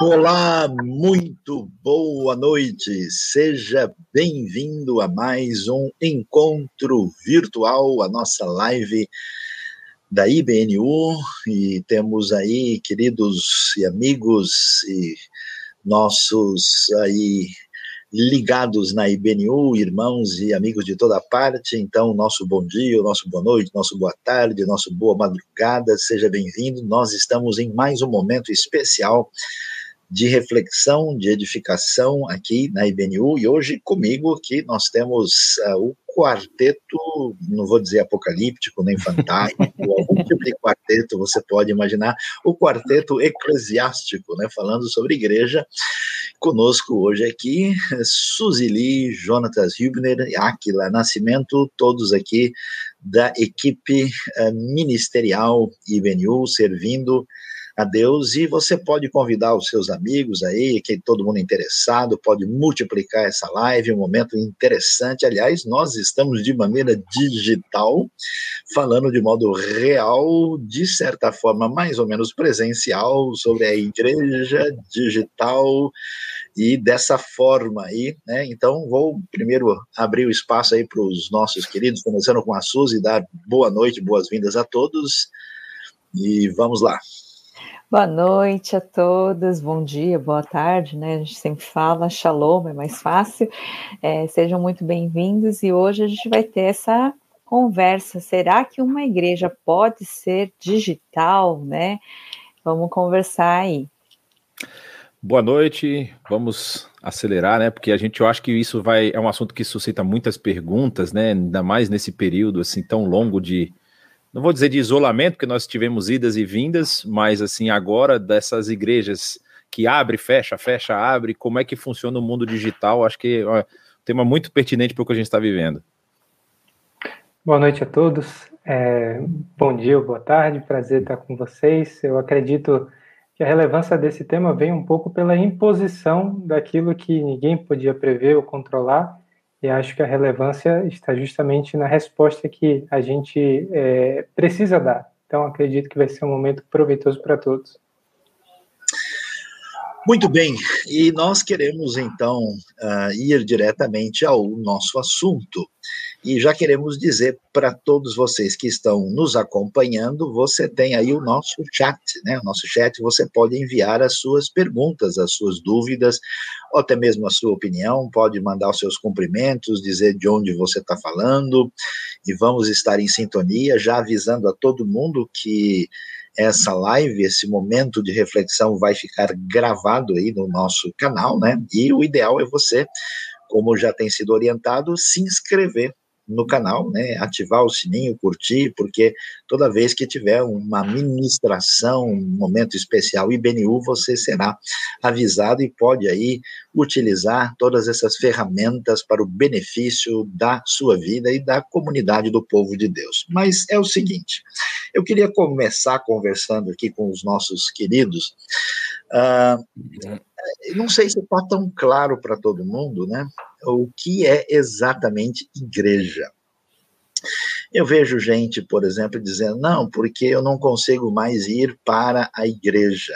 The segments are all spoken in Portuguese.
Olá, muito boa noite. Seja bem-vindo a mais um encontro virtual, a nossa live da IBNU. E temos aí queridos e amigos e nossos aí ligados na IBNU, irmãos e amigos de toda parte. Então, nosso bom dia, nosso boa noite, nosso boa tarde, nosso boa madrugada, seja bem-vindo. Nós estamos em mais um momento especial de reflexão, de edificação aqui na IBNU, e hoje comigo aqui nós temos uh, o quarteto, não vou dizer apocalíptico, nem fantástico, algum tipo de quarteto você pode imaginar, o quarteto eclesiástico, né, falando sobre igreja, conosco hoje aqui, Suzili, Jonatas Hübner, Aquila Nascimento, todos aqui da equipe uh, ministerial IBNU, servindo a Deus e você pode convidar os seus amigos aí, que todo mundo interessado, pode multiplicar essa live, um momento interessante. Aliás, nós estamos de maneira digital, falando de modo real, de certa forma mais ou menos presencial, sobre a igreja digital e dessa forma aí, né? Então, vou primeiro abrir o espaço aí para os nossos queridos, começando com a Suzy, dar boa noite, boas-vindas a todos e vamos lá. Boa noite a todos, bom dia, boa tarde, né? A gente sempre fala shalom, é mais fácil. É, sejam muito bem-vindos e hoje a gente vai ter essa conversa. Será que uma igreja pode ser digital, né? Vamos conversar aí. Boa noite, vamos acelerar, né? Porque a gente, eu acho que isso vai é um assunto que suscita muitas perguntas, né? Ainda mais nesse período assim tão longo de não vou dizer de isolamento, porque nós tivemos idas e vindas, mas assim, agora dessas igrejas que abre, fecha, fecha, abre, como é que funciona o mundo digital? Acho que é um tema muito pertinente para o que a gente está vivendo. Boa noite a todos, é, bom dia, boa tarde, prazer estar com vocês. Eu acredito que a relevância desse tema vem um pouco pela imposição daquilo que ninguém podia prever ou controlar e acho que a relevância está justamente na resposta que a gente é, precisa dar. Então, acredito que vai ser um momento proveitoso para todos. Muito bem, e nós queremos então uh, ir diretamente ao nosso assunto. E já queremos dizer para todos vocês que estão nos acompanhando, você tem aí o nosso chat, né? O nosso chat, você pode enviar as suas perguntas, as suas dúvidas, ou até mesmo a sua opinião, pode mandar os seus cumprimentos, dizer de onde você está falando, e vamos estar em sintonia, já avisando a todo mundo que essa live, esse momento de reflexão vai ficar gravado aí no nosso canal, né? E o ideal é você, como já tem sido orientado, se inscrever no canal, né, ativar o sininho, curtir, porque toda vez que tiver uma ministração, um momento especial IBNU, você será avisado e pode aí utilizar todas essas ferramentas para o benefício da sua vida e da comunidade do povo de Deus. Mas é o seguinte, eu queria começar conversando aqui com os nossos queridos, uh, não sei se está tão claro para todo mundo, né? O que é exatamente igreja? Eu vejo gente, por exemplo, dizendo, não, porque eu não consigo mais ir para a igreja.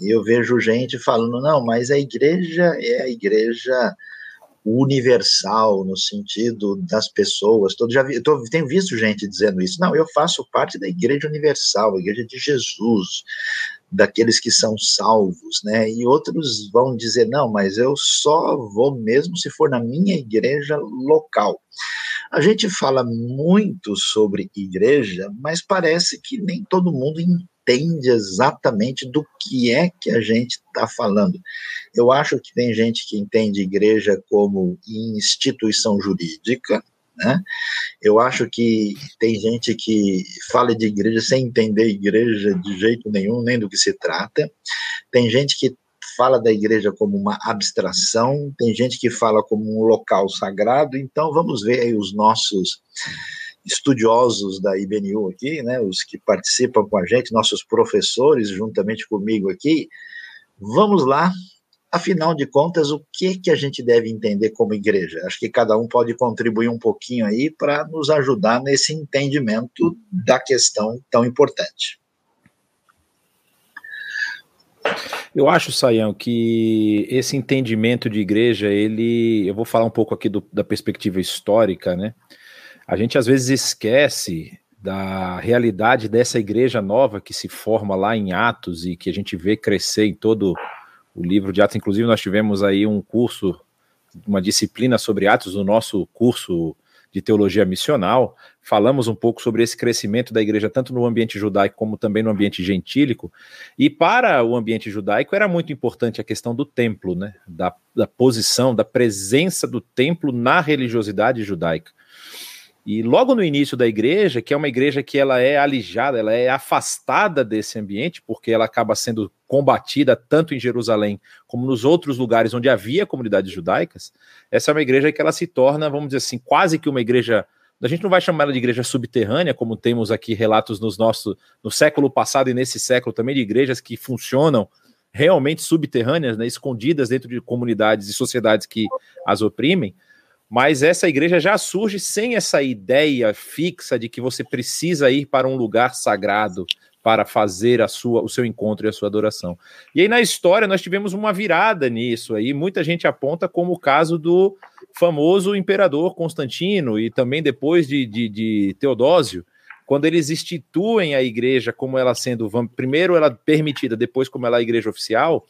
E eu vejo gente falando, não, mas a igreja é a igreja universal, no sentido das pessoas. Todo, já vi, tô, tenho visto gente dizendo isso. Não, eu faço parte da igreja universal, a igreja de Jesus daqueles que são salvos, né? E outros vão dizer: não, mas eu só vou mesmo se for na minha igreja local. A gente fala muito sobre igreja, mas parece que nem todo mundo entende exatamente do que é que a gente está falando. Eu acho que tem gente que entende igreja como instituição jurídica, né? Eu acho que tem gente que fala de igreja sem entender igreja de jeito nenhum, nem do que se trata. Tem gente que fala da igreja como uma abstração, tem gente que fala como um local sagrado. Então, vamos ver aí os nossos estudiosos da IBNU aqui, né, os que participam com a gente, nossos professores, juntamente comigo aqui. Vamos lá Afinal de contas, o que que a gente deve entender como igreja? Acho que cada um pode contribuir um pouquinho aí para nos ajudar nesse entendimento da questão tão importante. Eu acho, Sayão, que esse entendimento de igreja, ele. Eu vou falar um pouco aqui do, da perspectiva histórica, né? A gente às vezes esquece da realidade dessa igreja nova que se forma lá em Atos e que a gente vê crescer em todo o livro de Atos. Inclusive, nós tivemos aí um curso, uma disciplina sobre Atos no nosso curso de teologia missional, falamos um pouco sobre esse crescimento da igreja, tanto no ambiente judaico como também no ambiente gentílico. E para o ambiente judaico era muito importante a questão do templo, né? da, da posição, da presença do templo na religiosidade judaica. E logo no início da igreja, que é uma igreja que ela é alijada, ela é afastada desse ambiente, porque ela acaba sendo combatida tanto em Jerusalém como nos outros lugares onde havia comunidades judaicas, essa é uma igreja que ela se torna, vamos dizer assim, quase que uma igreja a gente não vai chamar ela de igreja subterrânea, como temos aqui relatos nos nossos, no século passado e nesse século também de igrejas que funcionam realmente subterrâneas, né, escondidas dentro de comunidades e sociedades que as oprimem, mas essa igreja já surge sem essa ideia fixa de que você precisa ir para um lugar sagrado para fazer a sua, o seu encontro e a sua adoração. E aí na história nós tivemos uma virada nisso aí, muita gente aponta como o caso do famoso imperador Constantino e também depois de, de, de Teodósio, quando eles instituem a igreja como ela sendo, primeiro ela permitida, depois como ela é a igreja oficial,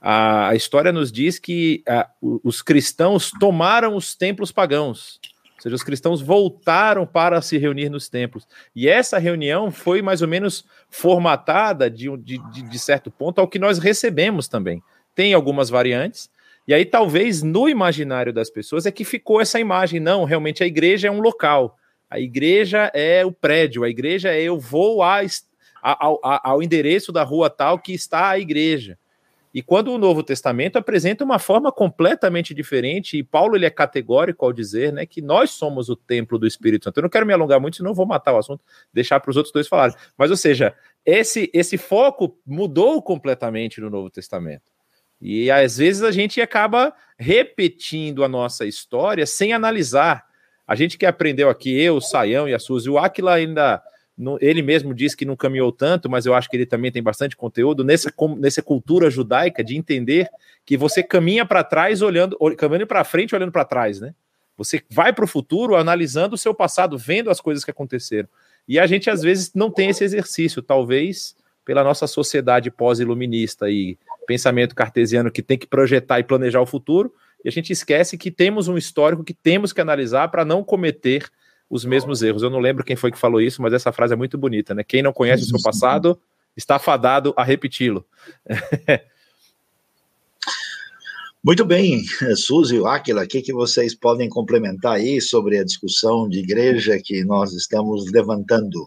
a, a história nos diz que a, os cristãos tomaram os templos pagãos. Ou seja, os cristãos voltaram para se reunir nos templos. E essa reunião foi mais ou menos formatada de, de, de certo ponto ao que nós recebemos também. Tem algumas variantes, e aí talvez no imaginário das pessoas é que ficou essa imagem. Não, realmente a igreja é um local. A igreja é o prédio, a igreja é eu vou a, a, ao, ao endereço da rua tal que está a igreja. E quando o Novo Testamento apresenta uma forma completamente diferente, e Paulo ele é categórico ao dizer né, que nós somos o templo do Espírito Santo. Eu não quero me alongar muito, senão vou matar o assunto, deixar para os outros dois falarem. Mas, ou seja, esse, esse foco mudou completamente no Novo Testamento. E às vezes a gente acaba repetindo a nossa história sem analisar. A gente que aprendeu aqui, eu, o Saião e a Suzy, o Aquila ainda ele mesmo disse que não caminhou tanto, mas eu acho que ele também tem bastante conteúdo nessa, nessa cultura judaica de entender que você caminha para trás olhando, caminhando para frente olhando para trás, né? Você vai para o futuro analisando o seu passado, vendo as coisas que aconteceram. E a gente às vezes não tem esse exercício, talvez pela nossa sociedade pós-iluminista e pensamento cartesiano que tem que projetar e planejar o futuro, e a gente esquece que temos um histórico que temos que analisar para não cometer os mesmos erros. Eu não lembro quem foi que falou isso, mas essa frase é muito bonita, né? Quem não conhece o seu passado está fadado a repeti-lo. Muito bem, Suzy e Aquila, o que, que vocês podem complementar aí sobre a discussão de igreja que nós estamos levantando?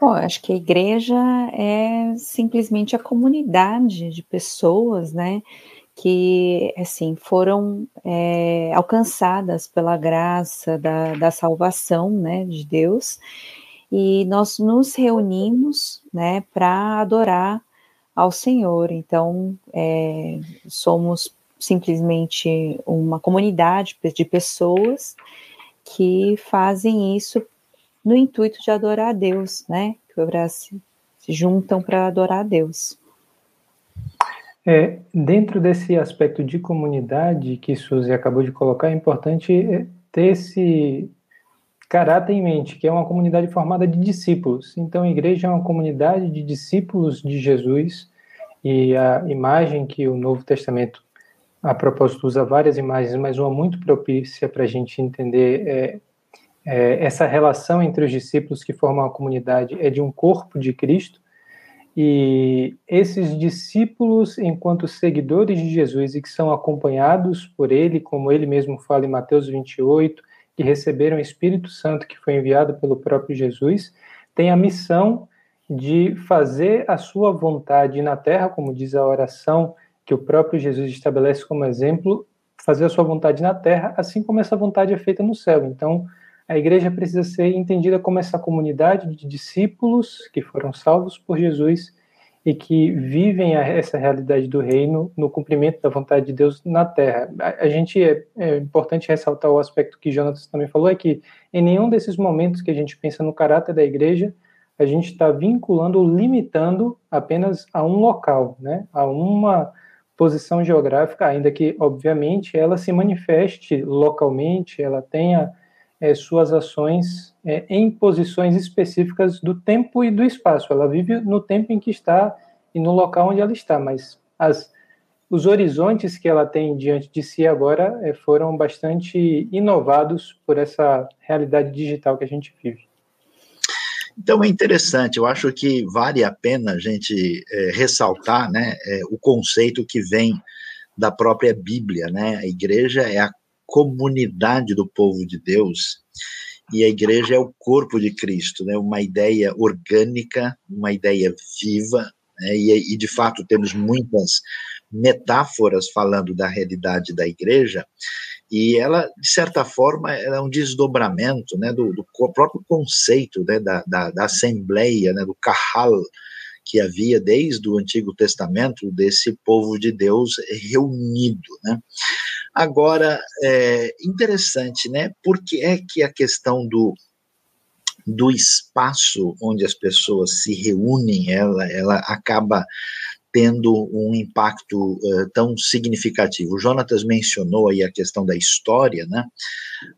Bom, acho que a igreja é simplesmente a comunidade de pessoas, né, que assim foram é, alcançadas pela graça da, da salvação né, de Deus e nós nos reunimos né, para adorar ao Senhor. Então é, somos simplesmente uma comunidade de pessoas que fazem isso no intuito de adorar a Deus, né? Que se, se juntam para adorar a Deus. É, dentro desse aspecto de comunidade que Suzy acabou de colocar, é importante é, ter esse caráter em mente, que é uma comunidade formada de discípulos. Então, a igreja é uma comunidade de discípulos de Jesus, e a imagem que o Novo Testamento, a propósito, usa várias imagens, mas uma muito propícia para a gente entender é, é, essa relação entre os discípulos que formam a comunidade é de um corpo de Cristo, e esses discípulos, enquanto seguidores de Jesus e que são acompanhados por ele, como ele mesmo fala em Mateus 28, que receberam o Espírito Santo que foi enviado pelo próprio Jesus, têm a missão de fazer a sua vontade na terra, como diz a oração que o próprio Jesus estabelece como exemplo, fazer a sua vontade na terra, assim como essa vontade é feita no céu. Então, a igreja precisa ser entendida como essa comunidade de discípulos que foram salvos por Jesus e que vivem essa realidade do reino no cumprimento da vontade de Deus na terra. A, gente é, é importante ressaltar o aspecto que Jonas também falou é que em nenhum desses momentos que a gente pensa no caráter da igreja a gente está vinculando ou limitando apenas a um local, né? a uma posição geográfica, ainda que, obviamente, ela se manifeste localmente, ela tenha é, suas ações é, em posições específicas do tempo e do espaço. Ela vive no tempo em que está e no local onde ela está, mas as, os horizontes que ela tem diante de si agora é, foram bastante inovados por essa realidade digital que a gente vive. Então é interessante, eu acho que vale a pena a gente é, ressaltar né, é, o conceito que vem da própria Bíblia, né? A igreja é a comunidade do povo de Deus e a igreja é o corpo de Cristo, né? Uma ideia orgânica, uma ideia viva, né, e, e de fato temos muitas metáforas falando da realidade da igreja, e ela, de certa forma, é um desdobramento né, do, do próprio conceito né, da, da, da, assembleia, né, do kahal, que havia desde o Antigo Testamento, desse povo de Deus reunido. Né. Agora, é interessante, né, porque é que a questão do, do espaço onde as pessoas se reúnem, ela, ela acaba tendo um impacto uh, tão significativo. O Jonatas mencionou aí a questão da história, né?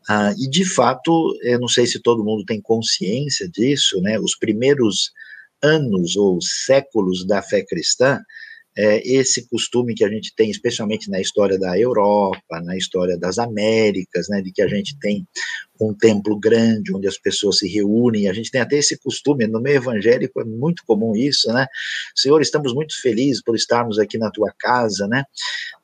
Uh, e de fato, eu não sei se todo mundo tem consciência disso, né? Os primeiros anos ou séculos da fé cristã é, esse costume que a gente tem, especialmente na história da Europa, na história das Américas, né, de que a gente tem um templo grande onde as pessoas se reúnem, a gente tem até esse costume, no meio evangélico é muito comum isso, né, Senhor, estamos muito felizes por estarmos aqui na tua casa, né,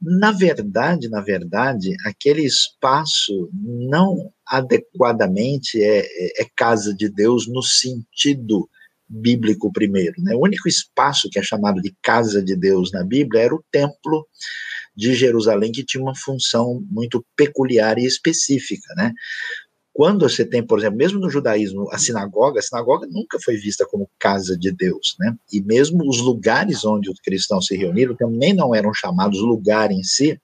na verdade, na verdade, aquele espaço não adequadamente é, é, é casa de Deus no sentido bíblico primeiro. Né? O único espaço que é chamado de casa de Deus na Bíblia era o templo de Jerusalém, que tinha uma função muito peculiar e específica. Né? Quando você tem, por exemplo, mesmo no judaísmo, a sinagoga, a sinagoga nunca foi vista como casa de Deus, né? E mesmo os lugares onde os cristãos se reuniram também não eram chamados lugar em si,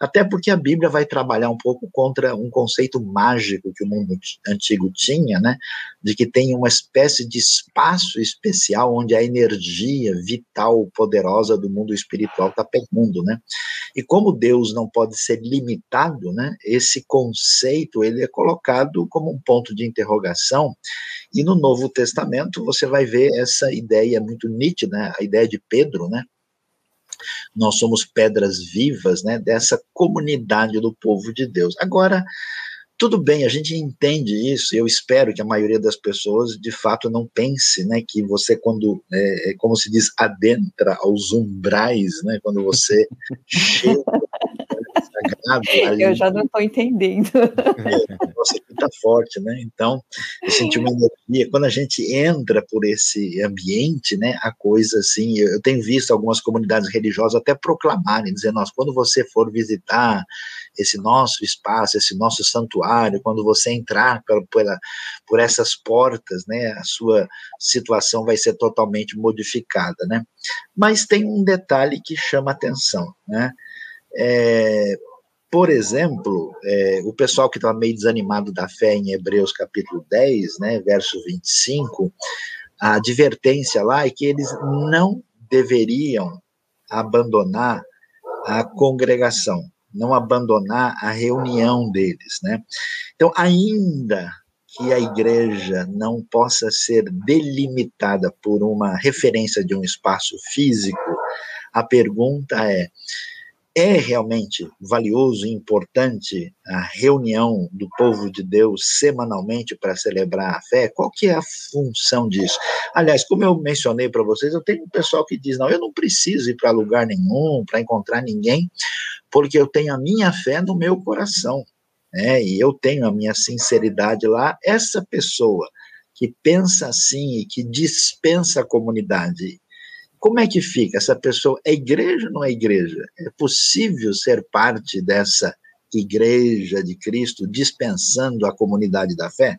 até porque a Bíblia vai trabalhar um pouco contra um conceito mágico que o mundo antigo tinha, né? De que tem uma espécie de espaço especial onde a energia vital, poderosa do mundo espiritual está pegando, né? E como Deus não pode ser limitado, né? Esse conceito ele é colocado como um ponto de interrogação. E no Novo Testamento você vai ver essa ideia muito nítida, a ideia de Pedro, né? Nós somos pedras vivas, né, dessa comunidade do povo de Deus. Agora, tudo bem, a gente entende isso, eu espero que a maioria das pessoas de fato não pense, né, que você quando, é, é como se diz, adentra aos umbrais, né, quando você chega Ali. Eu já não estou entendendo. Nossa, está forte, né? Então, eu senti uma energia. Quando a gente entra por esse ambiente, né, a coisa assim, eu tenho visto algumas comunidades religiosas até proclamarem, dizendo, nós, quando você for visitar esse nosso espaço, esse nosso santuário, quando você entrar por essas portas, né, a sua situação vai ser totalmente modificada, né? Mas tem um detalhe que chama atenção, né? É, por exemplo, é, o pessoal que estava meio desanimado da fé em Hebreus capítulo 10, né, verso 25, a advertência lá é que eles não deveriam abandonar a congregação, não abandonar a reunião deles, né? Então, ainda que a igreja não possa ser delimitada por uma referência de um espaço físico, a pergunta é: é realmente valioso e importante a reunião do povo de Deus semanalmente para celebrar a fé? Qual que é a função disso? Aliás, como eu mencionei para vocês, eu tenho um pessoal que diz, não, eu não preciso ir para lugar nenhum, para encontrar ninguém, porque eu tenho a minha fé no meu coração, né? E eu tenho a minha sinceridade lá. Essa pessoa que pensa assim e que dispensa a comunidade como é que fica? Essa pessoa é igreja ou não é igreja? É possível ser parte dessa igreja de Cristo dispensando a comunidade da fé?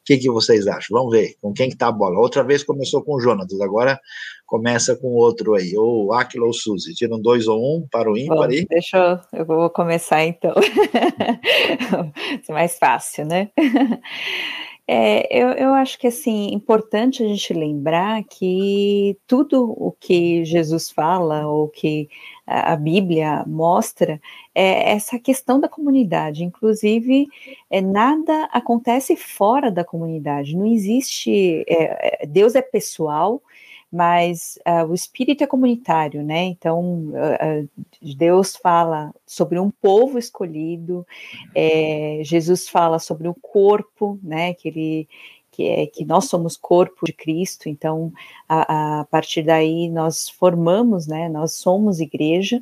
O que, que vocês acham? Vamos ver com quem que tá a bola. Outra vez começou com o Jonas, agora começa com outro aí, ou Aquila ou Suzy. Tiram dois ou um para o ímpar aí. Deixa eu, eu vou começar então. é mais fácil, né? É, eu, eu acho que assim importante a gente lembrar que tudo o que Jesus fala ou que a, a Bíblia mostra é essa questão da comunidade. Inclusive, é, nada acontece fora da comunidade. Não existe. É, é Deus é pessoal mas uh, o espírito é comunitário, né? Então, uh, Deus fala sobre um povo escolhido, é, Jesus fala sobre o corpo, né? Que ele que é que nós somos corpo de Cristo, então a, a partir daí nós formamos, né? Nós somos igreja.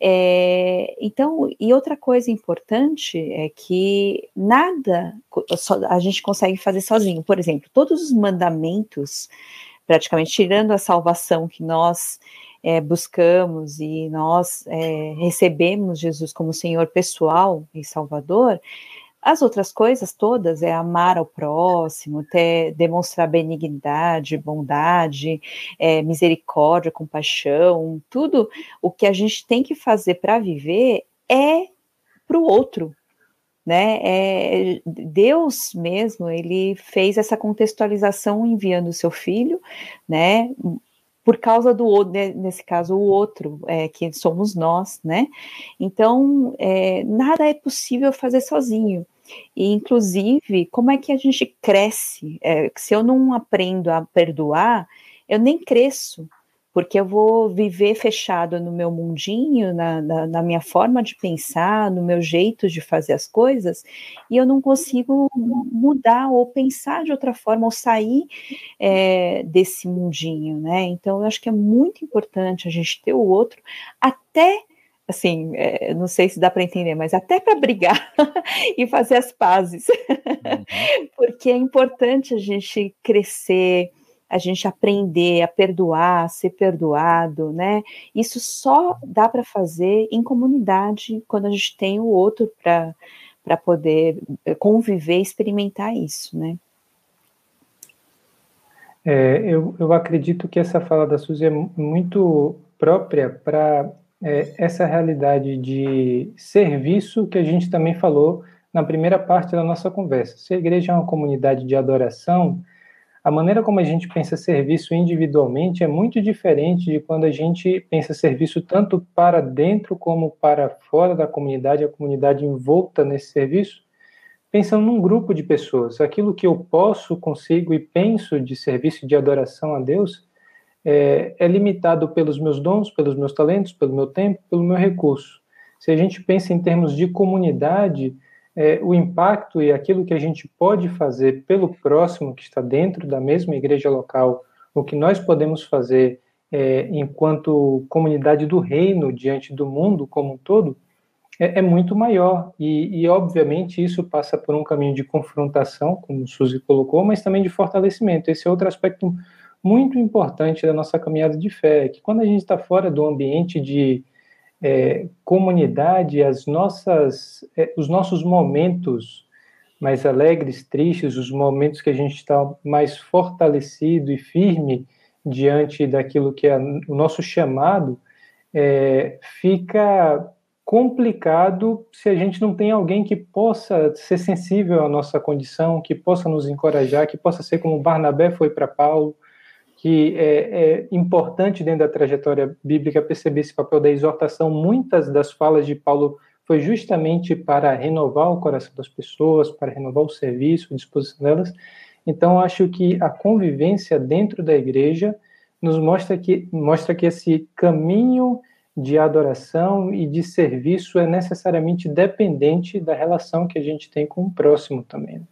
É, então, e outra coisa importante é que nada a gente consegue fazer sozinho. Por exemplo, todos os mandamentos praticamente tirando a salvação que nós é, buscamos e nós é, recebemos Jesus como Senhor pessoal e Salvador, as outras coisas todas é amar ao próximo, ter, demonstrar benignidade, bondade, é, misericórdia, compaixão, tudo o que a gente tem que fazer para viver é para o outro, né? É, Deus mesmo, ele fez essa contextualização enviando o seu filho, né? Por causa do outro, né, nesse caso, o outro, é, que somos nós, né? Então, é, nada é possível fazer sozinho. E, inclusive, como é que a gente cresce? É, se eu não aprendo a perdoar, eu nem cresço, porque eu vou viver fechado no meu mundinho, na, na, na, minha forma de pensar, no meu jeito de fazer as coisas, e eu não consigo mudar ou pensar de outra forma, ou sair é, desse mundinho, né? Então, eu acho que é muito importante a gente ter o outro, até assim, é, não sei se dá para entender, mas até para brigar e fazer as pazes, uhum. porque é importante a gente crescer, a gente aprender a perdoar, a ser perdoado, né? Isso só dá para fazer em comunidade, quando a gente tem o outro para poder eh, conviver, experimentar isso, né? É, eu, eu acredito que essa fala da Suzy é muito própria para é, essa realidade de serviço que a gente também falou na primeira parte da nossa conversa. Se a igreja é uma comunidade de adoração, a maneira como a gente pensa serviço individualmente é muito diferente de quando a gente pensa serviço tanto para dentro como para fora da comunidade, a comunidade envolta nesse serviço, pensando num grupo de pessoas. Aquilo que eu posso, consigo e penso de serviço de adoração a Deus é, é limitado pelos meus dons, pelos meus talentos, pelo meu tempo, pelo meu recurso. Se a gente pensa em termos de comunidade, é, o impacto e aquilo que a gente pode fazer pelo próximo que está dentro da mesma igreja local, o que nós podemos fazer é, enquanto comunidade do reino diante do mundo como um todo, é, é muito maior. E, e, obviamente, isso passa por um caminho de confrontação, como o Suzy colocou, mas também de fortalecimento. Esse é outro aspecto muito importante da nossa caminhada de fé, que quando a gente está fora do ambiente de é, comunidade, as nossas, é, os nossos momentos mais alegres, tristes, os momentos que a gente está mais fortalecido e firme diante daquilo que é o nosso chamado, é, fica complicado se a gente não tem alguém que possa ser sensível à nossa condição, que possa nos encorajar, que possa ser como Barnabé foi para Paulo, que é, é, importante dentro da trajetória bíblica perceber esse papel da exortação. Muitas das falas de Paulo foi justamente para renovar o coração das pessoas, para renovar o serviço, a disposição delas. Então, acho que a convivência dentro da igreja nos mostra que, mostra que esse caminho de adoração e de serviço é necessariamente dependente da relação que a gente tem com o próximo também.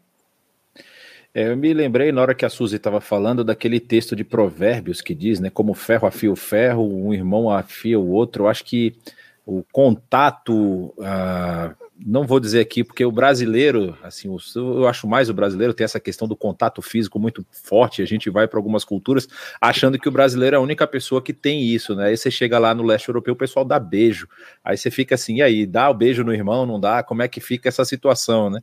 É, eu me lembrei na hora que a Suzy estava falando daquele texto de Provérbios que diz, né, como ferro afia o ferro, um irmão afia o outro. Eu acho que o contato uh, não vou dizer aqui, porque o brasileiro, assim, eu acho mais o brasileiro tem essa questão do contato físico muito forte. A gente vai para algumas culturas achando que o brasileiro é a única pessoa que tem isso, né? Aí você chega lá no leste europeu, o pessoal dá beijo. Aí você fica assim, e aí, dá o beijo no irmão, não dá? Como é que fica essa situação, né?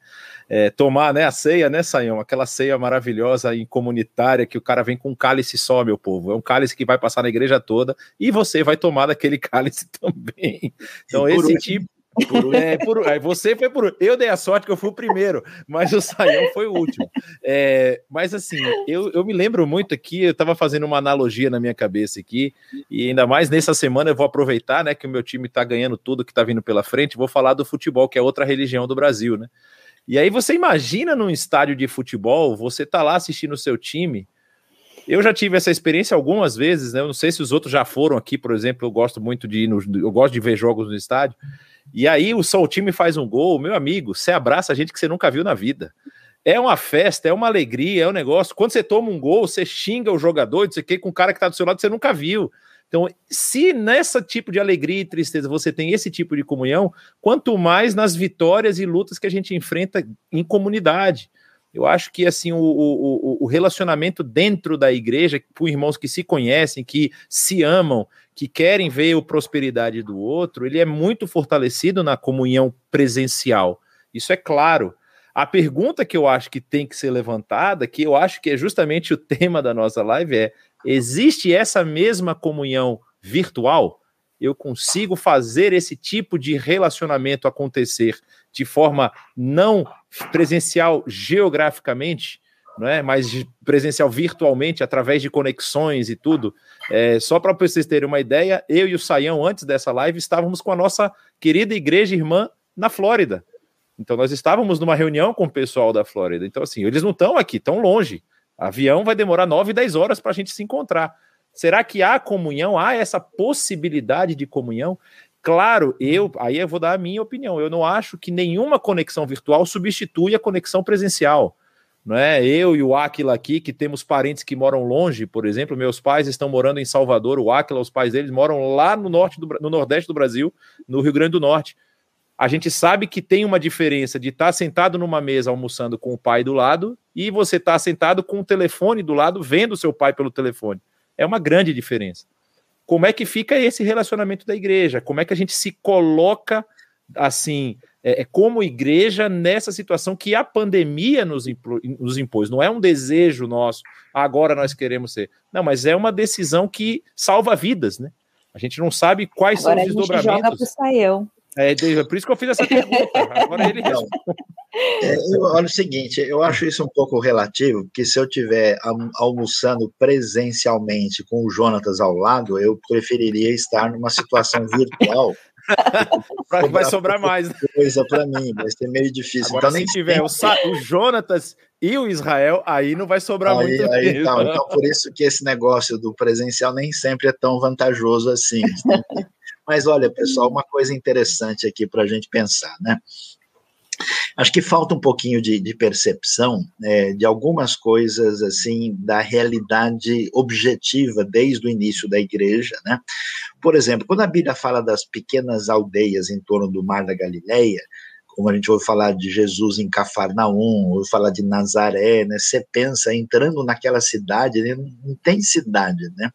É, tomar, né, a ceia, né, Saião? Aquela ceia maravilhosa e comunitária que o cara vem com um cálice só, meu povo. É um cálice que vai passar na igreja toda e você vai tomar daquele cálice também. Então, esse tipo Por, é, por, aí você foi por. Eu dei a sorte que eu fui o primeiro, mas o Saião foi o último. É, mas assim, eu, eu me lembro muito aqui, eu estava fazendo uma analogia na minha cabeça aqui, e ainda mais nessa semana eu vou aproveitar, né, que o meu time está ganhando tudo que está vindo pela frente, vou falar do futebol, que é outra religião do Brasil, né? E aí você imagina num estádio de futebol, você tá lá assistindo o seu time. Eu já tive essa experiência algumas vezes, né? Eu não sei se os outros já foram aqui, por exemplo. Eu gosto muito de ir no, eu gosto de ver jogos no estádio. E aí o seu time faz um gol, meu amigo, você abraça a gente que você nunca viu na vida. É uma festa, é uma alegria, é um negócio. Quando você toma um gol, você xinga o jogador, não sei o que, com o cara que tá do seu lado, você nunca viu. Então, se nessa tipo de alegria e tristeza você tem esse tipo de comunhão, quanto mais nas vitórias e lutas que a gente enfrenta em comunidade. Eu acho que assim o, o, o relacionamento dentro da igreja, com irmãos que se conhecem, que se amam, que querem ver a prosperidade do outro, ele é muito fortalecido na comunhão presencial. Isso é claro. A pergunta que eu acho que tem que ser levantada, que eu acho que é justamente o tema da nossa live, é: Existe essa mesma comunhão virtual? Eu consigo fazer esse tipo de relacionamento acontecer de forma não presencial geograficamente, não é? mas presencial virtualmente, através de conexões e tudo. É, só para vocês terem uma ideia, eu e o Saião, antes dessa live, estávamos com a nossa querida igreja irmã na Flórida. Então, nós estávamos numa reunião com o pessoal da Flórida. Então, assim, eles não estão aqui, estão longe. Avião vai demorar 9, 10 horas para a gente se encontrar. Será que há comunhão? Há essa possibilidade de comunhão? Claro, eu aí eu vou dar a minha opinião. Eu não acho que nenhuma conexão virtual substitui a conexão presencial. Não é? Eu e o Aquila aqui, que temos parentes que moram longe, por exemplo, meus pais estão morando em Salvador, o Aquila, os pais deles moram lá no norte do, no nordeste do Brasil, no Rio Grande do Norte a gente sabe que tem uma diferença de estar tá sentado numa mesa almoçando com o pai do lado e você estar tá sentado com o telefone do lado vendo seu pai pelo telefone. É uma grande diferença. Como é que fica esse relacionamento da igreja? Como é que a gente se coloca assim, é, é como igreja nessa situação que a pandemia nos, nos impôs? Não é um desejo nosso, agora nós queremos ser. Não, mas é uma decisão que salva vidas, né? A gente não sabe quais agora são os desdobramentos. Joga pro saião. É, por isso que eu fiz essa pergunta. Agora ele então, é, eu, olha o seguinte, eu acho isso um pouco relativo, porque se eu estiver almoçando presencialmente com o Jonatas ao lado, eu preferiria estar numa situação virtual. que vai sobrar mais. Coisa para mim, vai ser meio difícil. Agora, então, se tiver o, o, Jonatas e o Israel, aí não vai sobrar aí, muito. Aí, então, então, por isso que esse negócio do presencial nem sempre é tão vantajoso assim. Mas olha, pessoal, uma coisa interessante aqui para a gente pensar, né? Acho que falta um pouquinho de, de percepção é, de algumas coisas assim da realidade objetiva desde o início da igreja, né? Por exemplo, quando a Bíblia fala das pequenas aldeias em torno do Mar da Galileia, como a gente ouve falar de Jesus em Cafarnaum, ouve falar de Nazaré, né? Você pensa entrando naquela cidade, né? não tem cidade, né?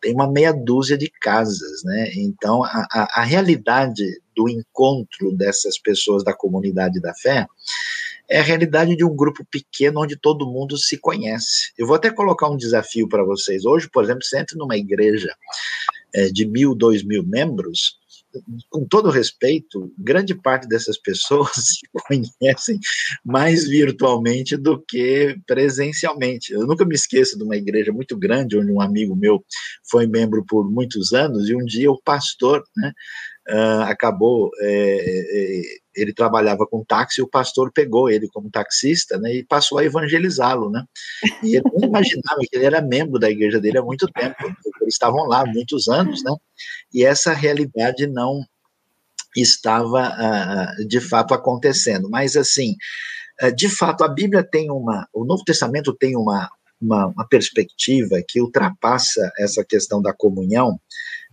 Tem uma meia dúzia de casas, né? Então a, a, a realidade do encontro dessas pessoas da comunidade da fé é a realidade de um grupo pequeno onde todo mundo se conhece. Eu vou até colocar um desafio para vocês. Hoje, por exemplo, você entra numa igreja é, de mil, dois mil membros, com todo respeito, grande parte dessas pessoas se conhecem mais virtualmente do que presencialmente. Eu nunca me esqueço de uma igreja muito grande, onde um amigo meu foi membro por muitos anos, e um dia o pastor, né, uh, acabou, é, é, ele trabalhava com táxi, e o pastor pegou ele como taxista, né, e passou a evangelizá-lo, né, e ele não imaginava que ele era membro da igreja dele há muito tempo, eles estavam lá há muitos anos, né, e essa realidade não estava uh, de fato acontecendo, mas assim, de fato a Bíblia tem uma, o Novo Testamento tem uma, uma, uma perspectiva que ultrapassa essa questão da comunhão,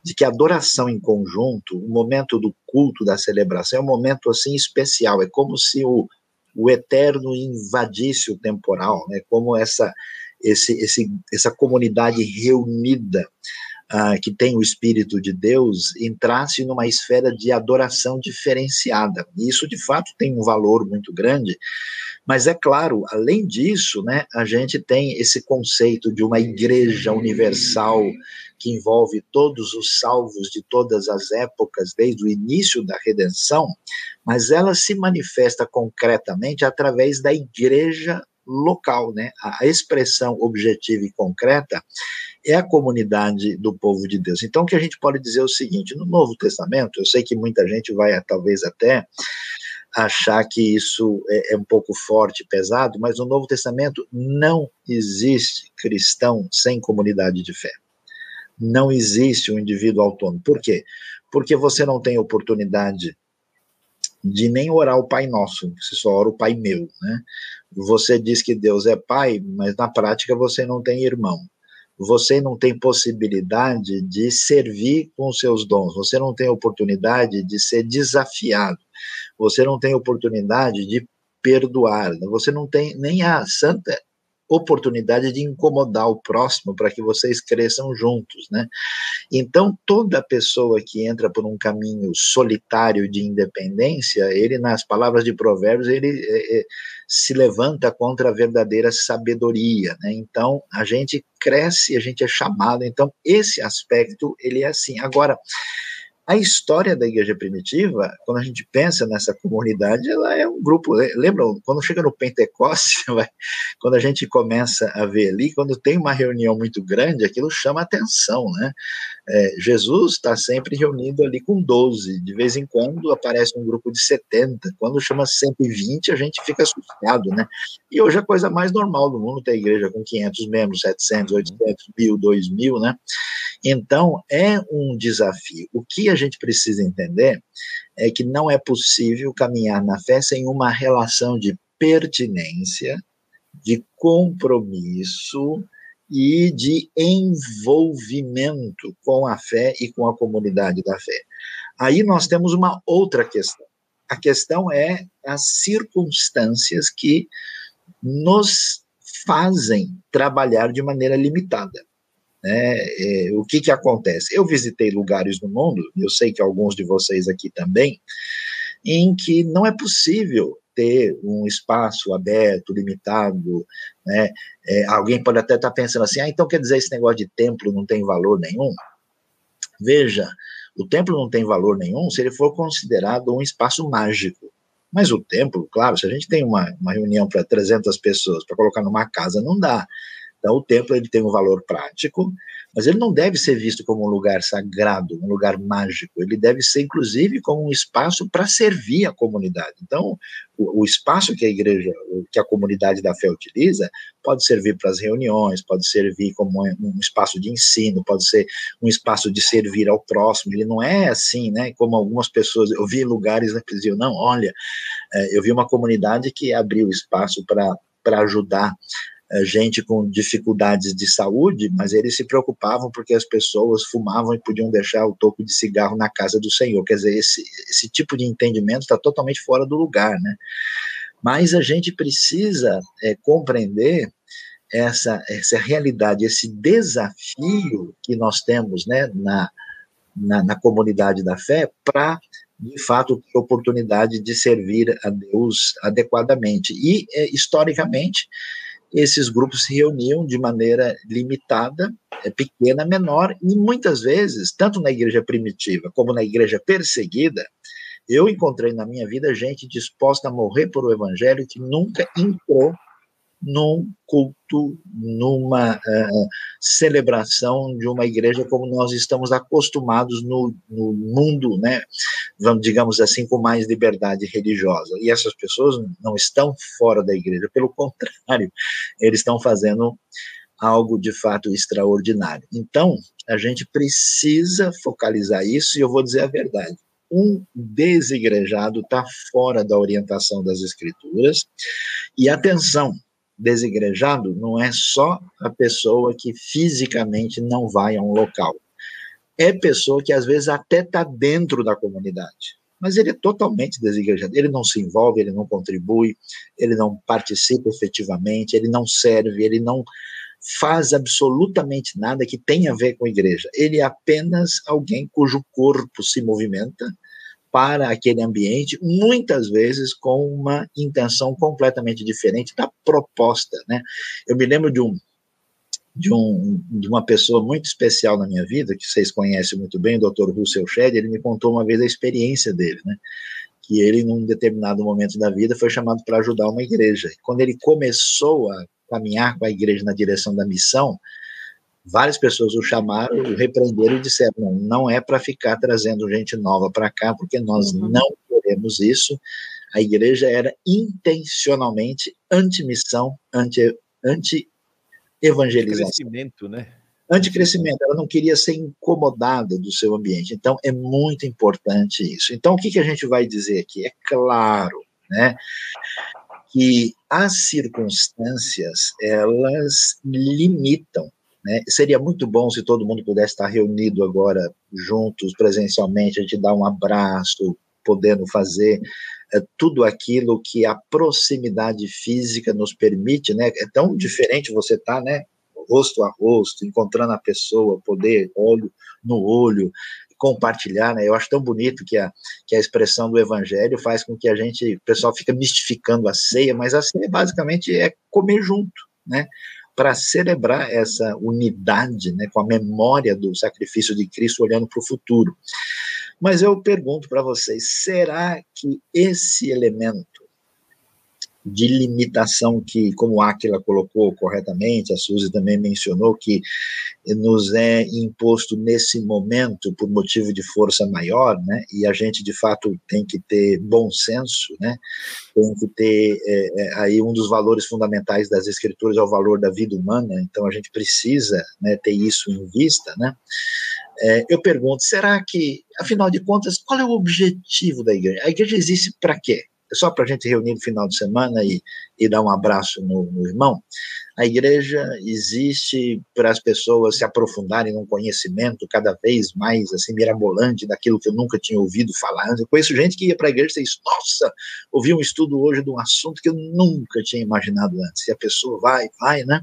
de que a adoração em conjunto, o momento do culto, da celebração, é um momento assim especial, é como se o, o eterno invadisse o temporal, né? como essa, esse, esse, essa comunidade reunida ah, que tem o Espírito de Deus entrasse numa esfera de adoração diferenciada. E isso, de fato, tem um valor muito grande. Mas é claro, além disso, né, a gente tem esse conceito de uma igreja universal que envolve todos os salvos de todas as épocas, desde o início da redenção, mas ela se manifesta concretamente através da igreja local, né? A expressão objetiva e concreta é a comunidade do povo de Deus. Então, o que a gente pode dizer é o seguinte: no Novo Testamento, eu sei que muita gente vai talvez até achar que isso é, é um pouco forte, pesado, mas no Novo Testamento não existe cristão sem comunidade de fé. Não existe um indivíduo autônomo. Por quê? Porque você não tem oportunidade de nem orar o Pai Nosso, você só ora o Pai Meu, né? Você diz que Deus é Pai, mas na prática você não tem irmão. Você não tem possibilidade de servir com seus dons, você não tem oportunidade de ser desafiado, você não tem oportunidade de perdoar, você não tem nem a santa oportunidade de incomodar o próximo para que vocês cresçam juntos, né? Então, toda pessoa que entra por um caminho solitário de independência, ele, nas palavras de Provérbios, ele é, é, se levanta contra a verdadeira sabedoria, né? Então, a gente cresce, a gente é chamado, então, esse aspecto, ele é assim. Agora, a história da igreja primitiva, quando a gente pensa nessa comunidade, ela é um grupo. Lembra, quando chega no Pentecostes, quando a gente começa a ver ali, quando tem uma reunião muito grande, aquilo chama atenção, né? É, Jesus está sempre reunido ali com 12, de vez em quando aparece um grupo de 70, quando chama 120, a gente fica assustado, né? E hoje é a coisa mais normal do mundo ter igreja com 500 membros, 700, 800, mil, 2 mil, né? Então, é um desafio. O que a gente precisa entender é que não é possível caminhar na fé sem uma relação de pertinência, de compromisso e de envolvimento com a fé e com a comunidade da fé. Aí nós temos uma outra questão. A questão é as circunstâncias que nos fazem trabalhar de maneira limitada. Né? É, o que, que acontece? Eu visitei lugares no mundo, eu sei que alguns de vocês aqui também, em que não é possível ter um espaço aberto, limitado, né? É, alguém pode até estar tá pensando assim, ah, então quer dizer esse negócio de templo não tem valor nenhum? Veja, o templo não tem valor nenhum se ele for considerado um espaço mágico. Mas o templo, claro, se a gente tem uma, uma reunião para 300 pessoas, para colocar numa casa, não dá. Então, o templo ele tem um valor prático, mas ele não deve ser visto como um lugar sagrado, um lugar mágico. Ele deve ser, inclusive, como um espaço para servir a comunidade. Então, o, o, espaço que a igreja, que a comunidade da fé utiliza, pode servir para as reuniões, pode servir como um espaço de ensino, pode ser um espaço de servir ao próximo. Ele não é assim, né? Como algumas pessoas, eu vi lugares né, que diziam, não, olha, eh, eu vi uma comunidade que abriu espaço para para ajudar gente com dificuldades de saúde, mas eles se preocupavam porque as pessoas fumavam e podiam deixar o toco de cigarro na casa do Senhor. Quer dizer, esse, esse tipo de entendimento está totalmente fora do lugar, né? Mas a gente precisa é, compreender essa, essa realidade, esse desafio que nós temos né, na, na, na comunidade da fé para, de fato, ter oportunidade de servir a Deus adequadamente. E, é, historicamente, esses grupos se reuniam de maneira limitada, é, pequena, menor, e muitas vezes, tanto na igreja primitiva como na igreja perseguida, eu encontrei na minha vida gente disposta a morrer por o evangelho que nunca entrou num culto, numa uh, celebração de uma igreja como nós estamos acostumados no, no, mundo, né, vamos, digamos assim, com mais liberdade religiosa. E essas pessoas não estão fora da igreja, pelo contrário, eles estão fazendo algo de fato extraordinário. Então, a gente precisa focalizar isso, e eu vou dizer a verdade um desigrejado está fora da orientação das escrituras. E atenção, desigrejado não é só a pessoa que fisicamente não vai a um local. É pessoa que às vezes até está dentro da comunidade, mas ele é totalmente desigrejado. Ele não se envolve, ele não contribui, ele não participa efetivamente, ele não serve, ele não faz absolutamente nada que tenha a ver com a igreja. Ele é apenas alguém cujo corpo se movimenta para aquele ambiente, muitas vezes com uma intenção completamente diferente da proposta, né? Eu me lembro de um de, um, de uma pessoa muito especial na minha vida, que vocês conhecem muito bem, o Dr. Russell Shedd, ele me contou uma vez a experiência dele, né? Que ele, num determinado momento da vida, foi chamado para ajudar uma igreja. Quando ele começou a caminhar com a igreja na direção da missão, várias pessoas o chamaram, o repreenderam e disseram: não, não é para ficar trazendo gente nova para cá, porque nós uhum. não queremos isso. A igreja era intencionalmente anti-missão, anti-evangelização. Anti crescimento, né? Anticrescimento, ela não queria ser incomodada do seu ambiente. Então, é muito importante isso. Então, o que, que a gente vai dizer aqui? É claro, né? que as circunstâncias elas limitam né? Seria muito bom se todo mundo pudesse estar reunido agora juntos presencialmente, a gente dar um abraço, podendo fazer é, tudo aquilo que a proximidade física nos permite, né? É tão diferente você estar, tá, né? Rosto a rosto, encontrando a pessoa, poder olho no olho, compartilhar, né? Eu acho tão bonito que a, que a expressão do evangelho faz com que a gente, o pessoal fica mistificando a ceia, mas a ceia basicamente é comer junto, né? Para celebrar essa unidade, né, com a memória do sacrifício de Cristo olhando para o futuro. Mas eu pergunto para vocês, será que esse elemento de limitação que, como Aquila colocou corretamente, a Suzy também mencionou, que nos é imposto nesse momento por motivo de força maior, né? E a gente de fato tem que ter bom senso, né? Tem que ter é, é, aí um dos valores fundamentais das escrituras é o valor da vida humana. Então a gente precisa né, ter isso em vista, né? É, eu pergunto, será que, afinal de contas, qual é o objetivo da igreja? A igreja existe para quê? Só para a gente reunir no final de semana e, e dar um abraço no, no irmão. A igreja existe para as pessoas se aprofundarem num conhecimento cada vez mais assim mirabolante daquilo que eu nunca tinha ouvido falar. Eu conheço gente que ia para a igreja e diz: Nossa, ouvi um estudo hoje de um assunto que eu nunca tinha imaginado antes. E a pessoa vai, vai, né?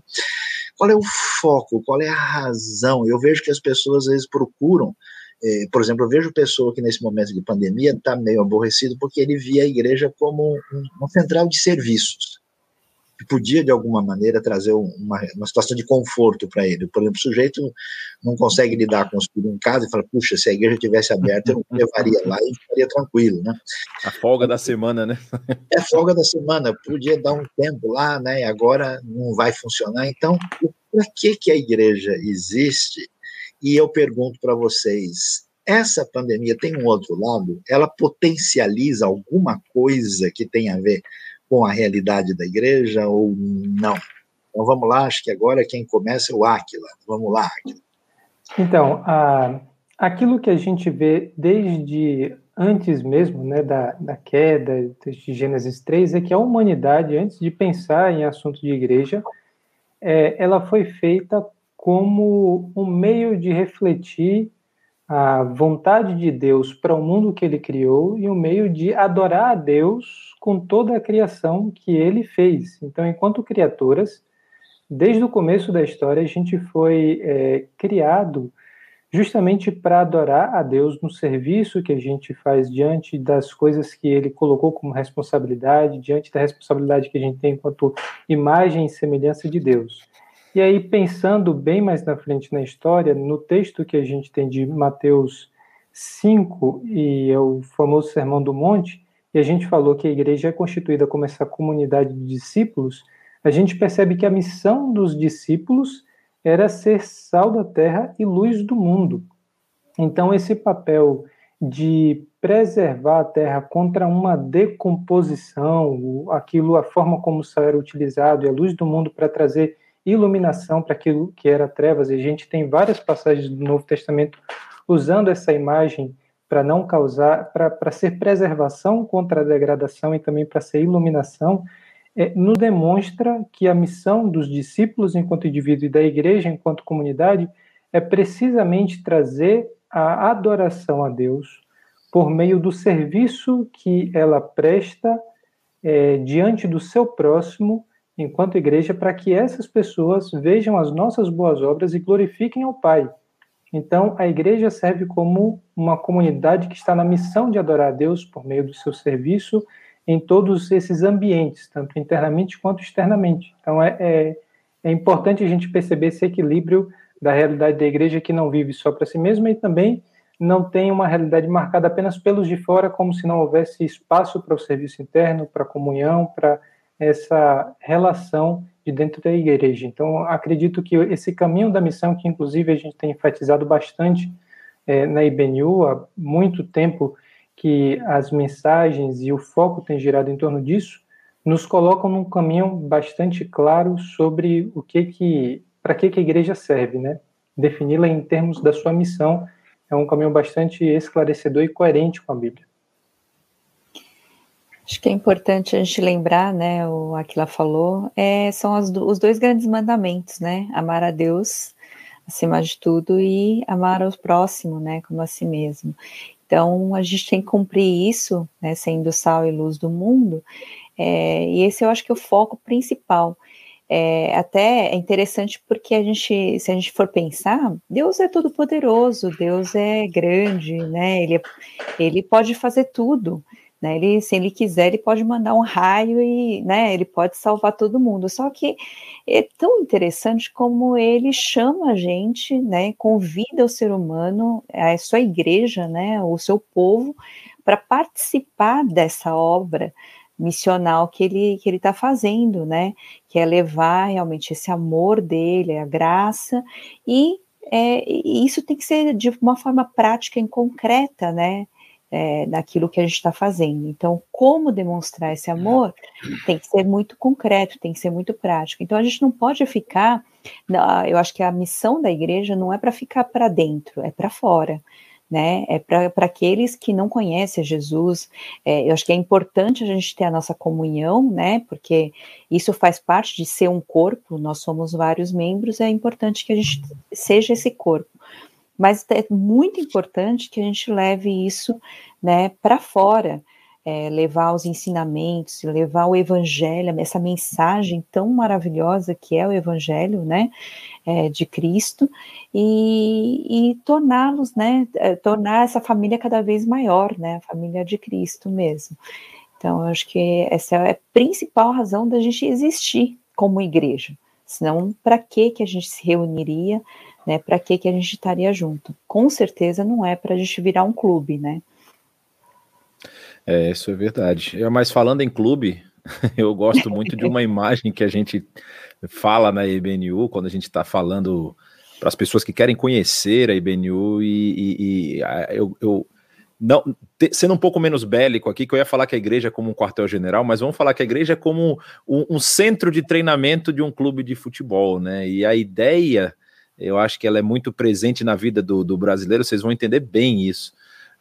Qual é o foco? Qual é a razão? Eu vejo que as pessoas às vezes procuram é, por exemplo, eu vejo pessoa que nesse momento de pandemia está meio aborrecido porque ele via a igreja como um, uma central de serviços, que podia, de alguma maneira, trazer uma, uma situação de conforto para ele. Por exemplo, o sujeito não consegue lidar com os filhos em casa e fala, puxa, se a igreja tivesse aberta, eu levaria lá e ficaria tranquilo, né? A folga da semana, né? É folga da semana, podia dar um tempo lá, né? E agora não vai funcionar. Então, para que, que a igreja existe e eu pergunto para vocês: essa pandemia tem um outro lado? Ela potencializa alguma coisa que tem a ver com a realidade da igreja ou não? Então vamos lá, acho que agora quem começa é o Áquila. Vamos lá, Áquila. Então, a, aquilo que a gente vê desde antes mesmo né, da, da queda de Gênesis 3 é que a humanidade, antes de pensar em assunto de igreja, é, ela foi feita como um meio de refletir a vontade de Deus para o mundo que ele criou e um meio de adorar a Deus com toda a criação que ele fez. Então, enquanto criaturas, desde o começo da história, a gente foi é, criado justamente para adorar a Deus no serviço que a gente faz diante das coisas que ele colocou como responsabilidade, diante da responsabilidade que a gente tem enquanto imagem e semelhança de Deus. E aí, pensando bem mais na frente na história, no texto que a gente tem de Mateus 5, e é o famoso Sermão do Monte, e a gente falou que a igreja é constituída como essa comunidade de discípulos, a gente percebe que a missão dos discípulos era ser sal da terra e luz do mundo. Então, esse papel de preservar a terra contra uma decomposição, aquilo, a forma como o sal era utilizado e a luz do mundo para trazer iluminação para aquilo que era trevas, e a gente tem várias passagens do Novo Testamento usando essa imagem para não causar, para ser preservação contra a degradação e também para ser iluminação, é, nos demonstra que a missão dos discípulos enquanto indivíduo e da igreja enquanto comunidade é precisamente trazer a adoração a Deus por meio do serviço que ela presta é, diante do seu próximo enquanto igreja, para que essas pessoas vejam as nossas boas obras e glorifiquem ao Pai. Então, a igreja serve como uma comunidade que está na missão de adorar a Deus por meio do seu serviço em todos esses ambientes, tanto internamente quanto externamente. Então, é, é, é importante a gente perceber esse equilíbrio da realidade da igreja que não vive só para si mesma e também não tem uma realidade marcada apenas pelos de fora, como se não houvesse espaço para o serviço interno, para a comunhão, para essa relação de dentro da igreja. Então, acredito que esse caminho da missão, que inclusive a gente tem enfatizado bastante é, na IBNU há muito tempo, que as mensagens e o foco tem girado em torno disso, nos colocam num caminho bastante claro sobre o que que para que, que a igreja serve, né? Defini-la em termos da sua missão é um caminho bastante esclarecedor e coerente com a Bíblia. Acho que é importante a gente lembrar, né, o Aquila falou, é, são as, os dois grandes mandamentos, né, amar a Deus acima de tudo e amar ao próximo, né, como a si mesmo. Então, a gente tem que cumprir isso, né, sendo sal e luz do mundo, é, e esse eu acho que é o foco principal. É, até é interessante porque a gente, se a gente for pensar, Deus é todo poderoso, Deus é grande, né? Ele, ele pode fazer tudo. Né? Ele, se ele quiser, ele pode mandar um raio e né, ele pode salvar todo mundo. Só que é tão interessante como ele chama a gente, né, convida o ser humano, a sua igreja, né, o seu povo, para participar dessa obra missional que ele que ele está fazendo, né? Que é levar realmente esse amor dele, a graça e é, isso tem que ser de uma forma prática e concreta, né? É, daquilo que a gente está fazendo. Então, como demonstrar esse amor tem que ser muito concreto, tem que ser muito prático. Então, a gente não pode ficar. Eu acho que a missão da igreja não é para ficar para dentro, é para fora. Né, é para aqueles que não conhecem Jesus. É, eu acho que é importante a gente ter a nossa comunhão, né? Porque isso faz parte de ser um corpo, nós somos vários membros, é importante que a gente seja esse corpo mas é muito importante que a gente leve isso né, para fora, é, levar os ensinamentos, levar o evangelho, essa mensagem tão maravilhosa que é o evangelho, né, é, de Cristo, e, e torná-los, né, é, tornar essa família cada vez maior, né, a família de Cristo mesmo. Então, eu acho que essa é a principal razão da gente existir como igreja. Senão, para que que a gente se reuniria né? Para que que a gente estaria junto? Com certeza não é para a gente virar um clube, né? É, isso é verdade. Mas falando em clube, eu gosto muito de uma imagem que a gente fala na IBNU, quando a gente está falando para as pessoas que querem conhecer a IBNU, e, e, e eu, eu, não, sendo um pouco menos bélico aqui, que eu ia falar que a igreja é como um quartel-general, mas vamos falar que a igreja é como um, um, centro de treinamento de um clube de futebol, né? E a ideia eu acho que ela é muito presente na vida do, do brasileiro, vocês vão entender bem isso.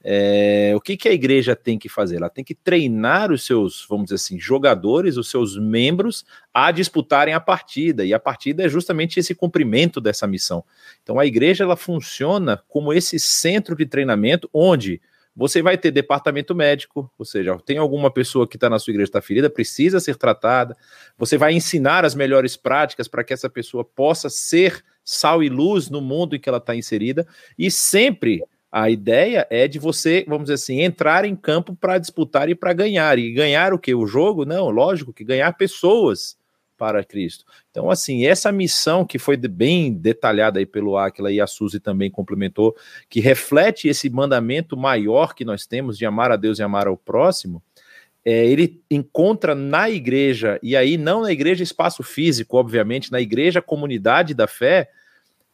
É, o que, que a igreja tem que fazer? Ela tem que treinar os seus, vamos dizer assim, jogadores, os seus membros a disputarem a partida, e a partida é justamente esse cumprimento dessa missão. Então a igreja ela funciona como esse centro de treinamento onde você vai ter departamento médico, ou seja, tem alguma pessoa que está na sua igreja está ferida, precisa ser tratada. Você vai ensinar as melhores práticas para que essa pessoa possa ser sal e luz no mundo em que ela está inserida. E sempre a ideia é de você, vamos dizer assim, entrar em campo para disputar e para ganhar. E ganhar o que? O jogo? Não, lógico que ganhar pessoas para Cristo. Então, assim, essa missão que foi bem detalhada aí pelo Aquila e a Suzy também complementou, que reflete esse mandamento maior que nós temos de amar a Deus e amar ao próximo, é, ele encontra na igreja, e aí não na igreja espaço físico, obviamente, na igreja comunidade da fé,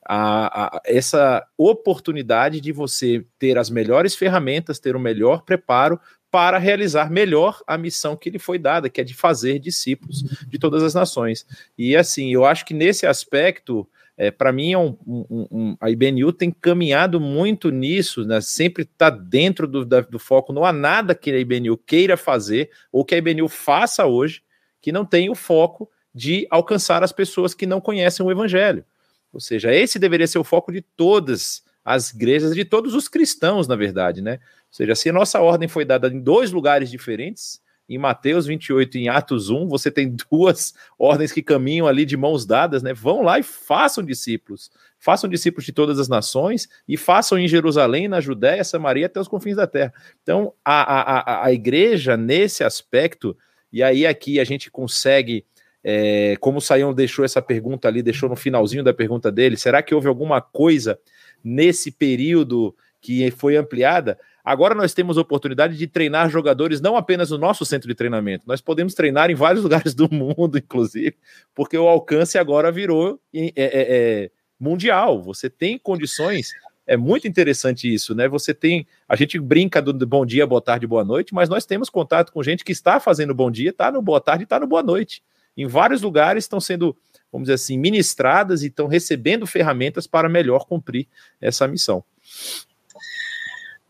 a, a, essa oportunidade de você ter as melhores ferramentas, ter o melhor preparo para realizar melhor a missão que lhe foi dada, que é de fazer discípulos de todas as nações. E assim, eu acho que nesse aspecto, é, para mim, é um, um, um, a IBNU tem caminhado muito nisso, né? sempre está dentro do, da, do foco. Não há nada que a IBNU queira fazer ou que a IBNU faça hoje que não tenha o foco de alcançar as pessoas que não conhecem o Evangelho. Ou seja, esse deveria ser o foco de todas as igrejas, de todos os cristãos, na verdade, né? Ou seja, se a nossa ordem foi dada em dois lugares diferentes, em Mateus 28 em Atos 1, você tem duas ordens que caminham ali de mãos dadas, né? Vão lá e façam discípulos. Façam discípulos de todas as nações e façam em Jerusalém, na Judéia, Samaria, até os confins da terra. Então, a, a, a igreja, nesse aspecto, e aí aqui a gente consegue é, como o Saião deixou essa pergunta ali, deixou no finalzinho da pergunta dele, será que houve alguma coisa nesse período que foi ampliada? Agora nós temos oportunidade de treinar jogadores não apenas no nosso centro de treinamento, nós podemos treinar em vários lugares do mundo, inclusive, porque o alcance agora virou é, é, é, mundial. Você tem condições é muito interessante isso, né? Você tem. A gente brinca do bom dia, boa tarde, boa noite, mas nós temos contato com gente que está fazendo bom dia, está no boa tarde, está no boa noite em vários lugares estão sendo, vamos dizer assim, ministradas e estão recebendo ferramentas para melhor cumprir essa missão.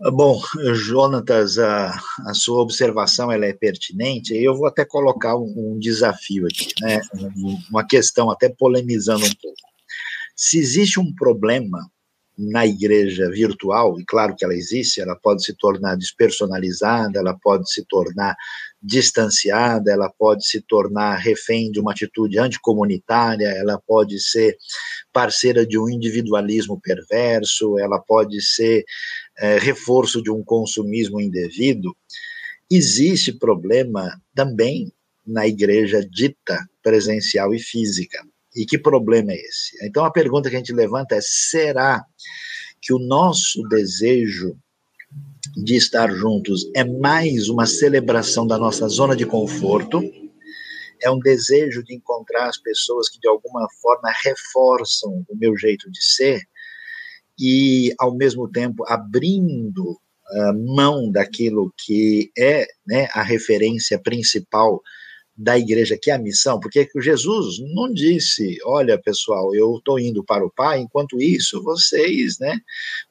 Bom, Jonatas, a, a sua observação ela é pertinente. Eu vou até colocar um, um desafio aqui, né? uma questão até polemizando um pouco. Se existe um problema na igreja virtual, e claro que ela existe, ela pode se tornar despersonalizada, ela pode se tornar distanciada, ela pode se tornar refém de uma atitude anticomunitária, ela pode ser parceira de um individualismo perverso, ela pode ser é, reforço de um consumismo indevido. Existe problema também na igreja dita presencial e física. E que problema é esse? Então a pergunta que a gente levanta é: será que o nosso desejo de estar juntos é mais uma celebração da nossa zona de conforto? É um desejo de encontrar as pessoas que de alguma forma reforçam o meu jeito de ser e ao mesmo tempo abrindo uh, mão daquilo que é né, a referência principal da igreja, que é a missão, porque Jesus não disse, olha pessoal, eu estou indo para o Pai, enquanto isso vocês, né,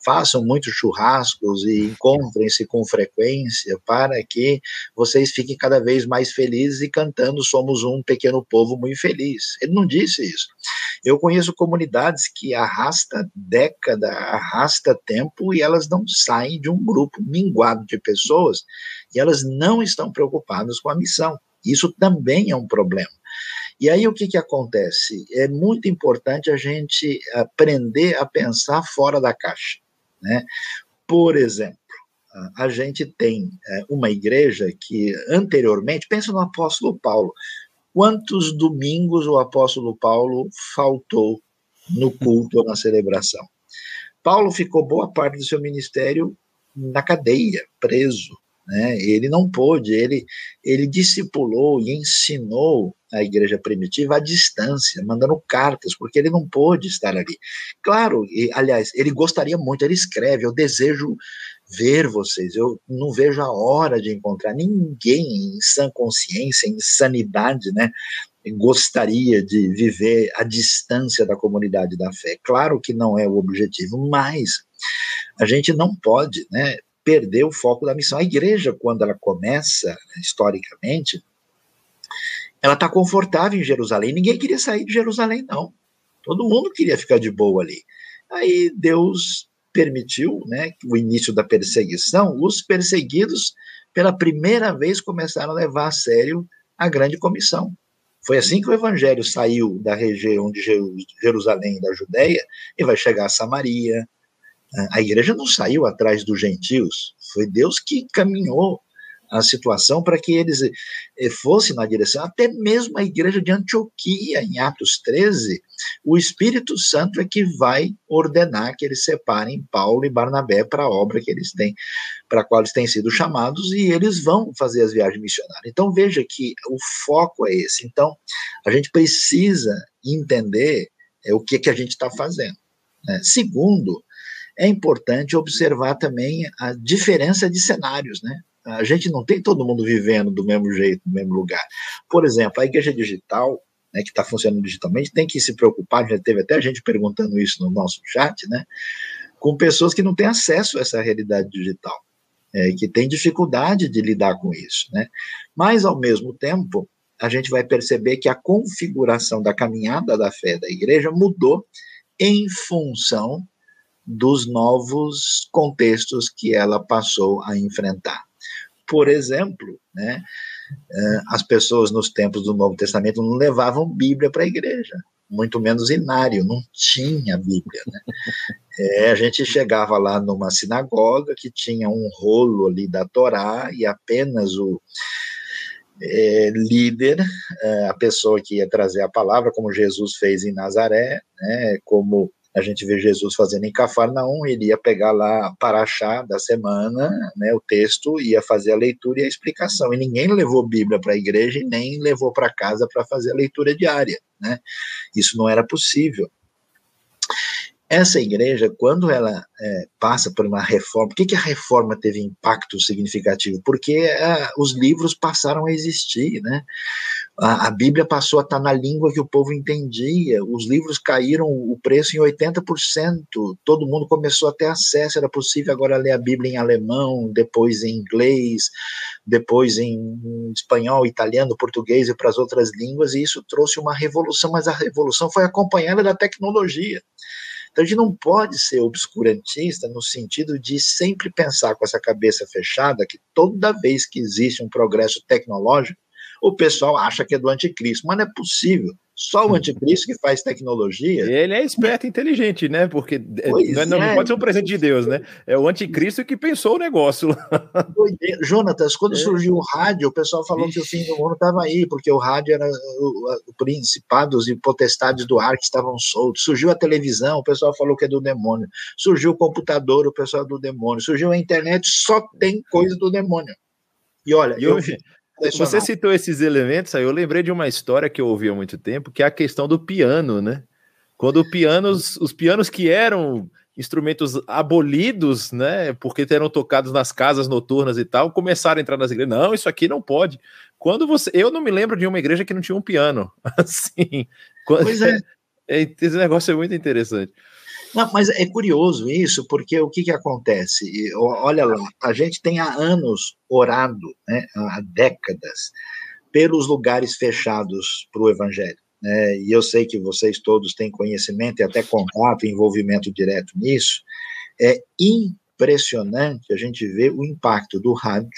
façam muitos churrascos e encontrem-se com frequência para que vocês fiquem cada vez mais felizes e cantando somos um pequeno povo muito feliz. Ele não disse isso. Eu conheço comunidades que arrasta década, arrasta tempo e elas não saem de um grupo minguado de pessoas e elas não estão preocupadas com a missão. Isso também é um problema. E aí o que, que acontece? É muito importante a gente aprender a pensar fora da caixa. Né? Por exemplo, a gente tem é, uma igreja que anteriormente, pensa no apóstolo Paulo. Quantos domingos o apóstolo Paulo faltou no culto ou na celebração? Paulo ficou boa parte do seu ministério na cadeia, preso. Né? Ele não pôde, ele, ele discipulou e ensinou a igreja primitiva à distância, mandando cartas, porque ele não pôde estar ali. Claro, e, aliás, ele gostaria muito, ele escreve, eu desejo ver vocês, eu não vejo a hora de encontrar ninguém em sã consciência, em sanidade, né? Gostaria de viver à distância da comunidade da fé. Claro que não é o objetivo, mas a gente não pode, né? Perder o foco da missão. A igreja, quando ela começa, historicamente, ela está confortável em Jerusalém. Ninguém queria sair de Jerusalém, não. Todo mundo queria ficar de boa ali. Aí Deus permitiu né, o início da perseguição. Os perseguidos, pela primeira vez, começaram a levar a sério a grande comissão. Foi assim que o evangelho saiu da região de Jerusalém, da Judéia, e vai chegar a Samaria, a igreja não saiu atrás dos gentios, foi Deus que caminhou a situação para que eles eh, fossem na direção, até mesmo a igreja de Antioquia, em Atos 13, o Espírito Santo é que vai ordenar que eles separem Paulo e Barnabé para a obra que eles têm, para a qual eles têm sido chamados, e eles vão fazer as viagens missionárias. Então veja que o foco é esse. Então a gente precisa entender é, o que, que a gente está fazendo. Né? Segundo, é importante observar também a diferença de cenários, né? A gente não tem todo mundo vivendo do mesmo jeito, no mesmo lugar. Por exemplo, a igreja digital, né, que está funcionando digitalmente, tem que se preocupar, já teve até gente perguntando isso no nosso chat, né? Com pessoas que não têm acesso a essa realidade digital, é, que têm dificuldade de lidar com isso, né? Mas, ao mesmo tempo, a gente vai perceber que a configuração da caminhada da fé da igreja mudou em função dos novos contextos que ela passou a enfrentar. Por exemplo, né, é, as pessoas nos tempos do Novo Testamento não levavam Bíblia para a igreja, muito menos inário, não tinha Bíblia. Né? É, a gente chegava lá numa sinagoga que tinha um rolo ali da Torá e apenas o é, líder, é, a pessoa que ia trazer a palavra, como Jesus fez em Nazaré, né, como a gente vê Jesus fazendo em Cafarnaum, ele ia pegar lá Paraxá da semana, né, o texto, ia fazer a leitura e a explicação, e ninguém levou Bíblia para a igreja e nem levou para casa para fazer a leitura diária, né, isso não era possível. Essa igreja, quando ela é, passa por uma reforma, por que, que a reforma teve impacto significativo? Porque é, os livros passaram a existir, né? A, a, Bíblia passou a estar na língua que o povo entendia, os livros caíram o preço em 80%, todo mundo começou a ter acesso, era possível agora ler a Bíblia em alemão, depois em inglês, depois em espanhol, italiano, português e para as outras línguas, e isso trouxe uma revolução, mas a revolução foi acompanhada da tecnologia. Então a gente não pode ser obscurantista no sentido de sempre pensar com essa cabeça fechada que toda vez que existe um progresso tecnológico, o pessoal acha que é do anticristo, mas não é possível. Só o anticristo que faz tecnologia. Ele é esperto e inteligente, né? Porque é, não, é, não, pode ser um presente de Deus, né? É o anticristo que pensou o negócio. Jonatas, quando é. surgiu o rádio, o pessoal falou Ixi. que o fim do mundo estava aí, porque o rádio era o, o principados e potestades do ar que estavam soltos. Surgiu a televisão, o pessoal falou que é do demônio. Surgiu o computador, o pessoal é do demônio. Surgiu a internet, só tem coisa do demônio. E olha, e eu, eu você citou esses elementos, aí eu lembrei de uma história que eu ouvi há muito tempo, que é a questão do piano, né? Quando pianos, os pianos que eram instrumentos abolidos, né, porque eram tocados nas casas noturnas e tal, começaram a entrar nas igrejas. Não, isso aqui não pode. Quando você, eu não me lembro de uma igreja que não tinha um piano. Assim, quando, pois é. Esse negócio é muito interessante. Não, mas é curioso isso, porque o que, que acontece? Olha lá, a gente tem há anos orado, né, há décadas, pelos lugares fechados para o Evangelho. Né, e eu sei que vocês todos têm conhecimento e até contato, envolvimento direto nisso. É impressionante a gente ver o impacto do rádio,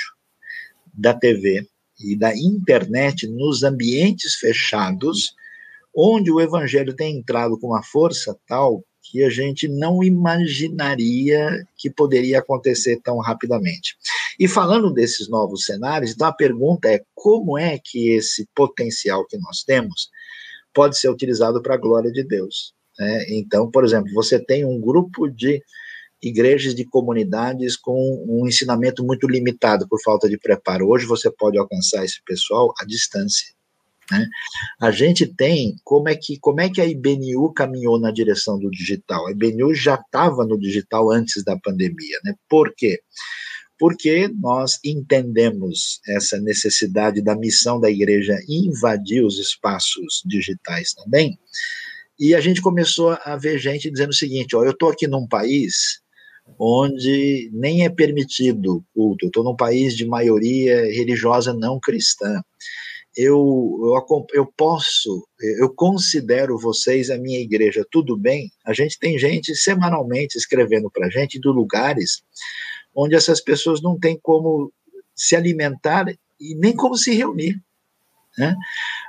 da TV e da internet nos ambientes fechados, onde o evangelho tem entrado com uma força tal que a gente não imaginaria que poderia acontecer tão rapidamente. E falando desses novos cenários, então a pergunta é como é que esse potencial que nós temos pode ser utilizado para a glória de Deus? Né? Então, por exemplo, você tem um grupo de igrejas de comunidades com um ensinamento muito limitado por falta de preparo. Hoje você pode alcançar esse pessoal à distância. Né? A gente tem como é que como é que a IBNU caminhou na direção do digital? A IBNU já estava no digital antes da pandemia, né? Por quê? Porque nós entendemos essa necessidade da missão da igreja invadir os espaços digitais também. E a gente começou a ver gente dizendo o seguinte: ó, eu estou aqui num país onde nem é permitido culto, eu estou num país de maioria religiosa não cristã eu, eu, eu posso, eu considero vocês a minha igreja, tudo bem? A gente tem gente semanalmente escrevendo para a gente de lugares onde essas pessoas não têm como se alimentar e nem como se reunir. Né?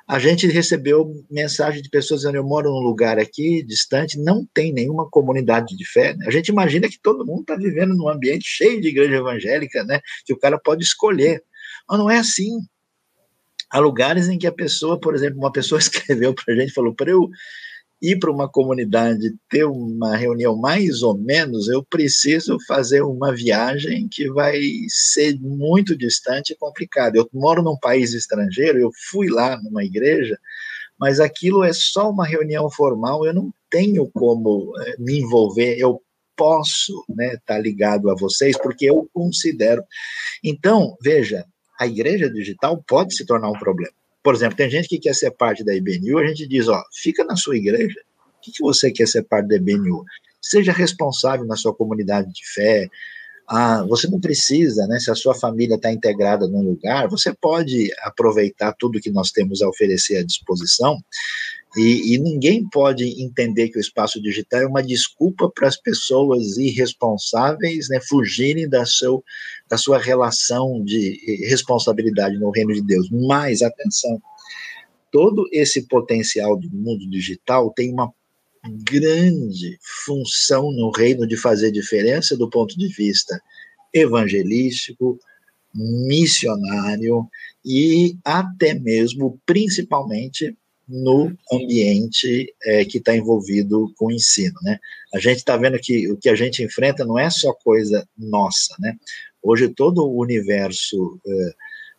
A gente recebeu mensagem de pessoas dizendo: Eu moro num lugar aqui distante, não tem nenhuma comunidade de fé. A gente imagina que todo mundo está vivendo num ambiente cheio de igreja evangélica, né? que o cara pode escolher. Mas não é assim. Há lugares em que a pessoa, por exemplo, uma pessoa escreveu para a gente, falou, para eu ir para uma comunidade, ter uma reunião mais ou menos, eu preciso fazer uma viagem que vai ser muito distante e complicada. Eu moro num país estrangeiro, eu fui lá numa igreja, mas aquilo é só uma reunião formal, eu não tenho como eh, me envolver, eu posso estar né, tá ligado a vocês, porque eu considero. Então, veja, a igreja digital pode se tornar um problema. Por exemplo, tem gente que quer ser parte da IBNU, a gente diz, ó, fica na sua igreja. O que, que você quer ser parte da IBNU? Seja responsável na sua comunidade de fé. Ah, você não precisa, né? Se a sua família está integrada num lugar, você pode aproveitar tudo que nós temos a oferecer à disposição. E, e, ninguém pode entender que o espaço digital é uma desculpa para as pessoas irresponsáveis né, fugirem da, seu, da sua relação de responsabilidade no reino de Deus. Mas, atenção, todo esse potencial do mundo digital tem uma grande função no reino de fazer diferença do ponto de vista evangelístico, missionário e até mesmo, principalmente, no ambiente é, que está envolvido com o ensino, né? A gente está vendo que o que a gente enfrenta não é só coisa nossa, né? Hoje todo o universo é,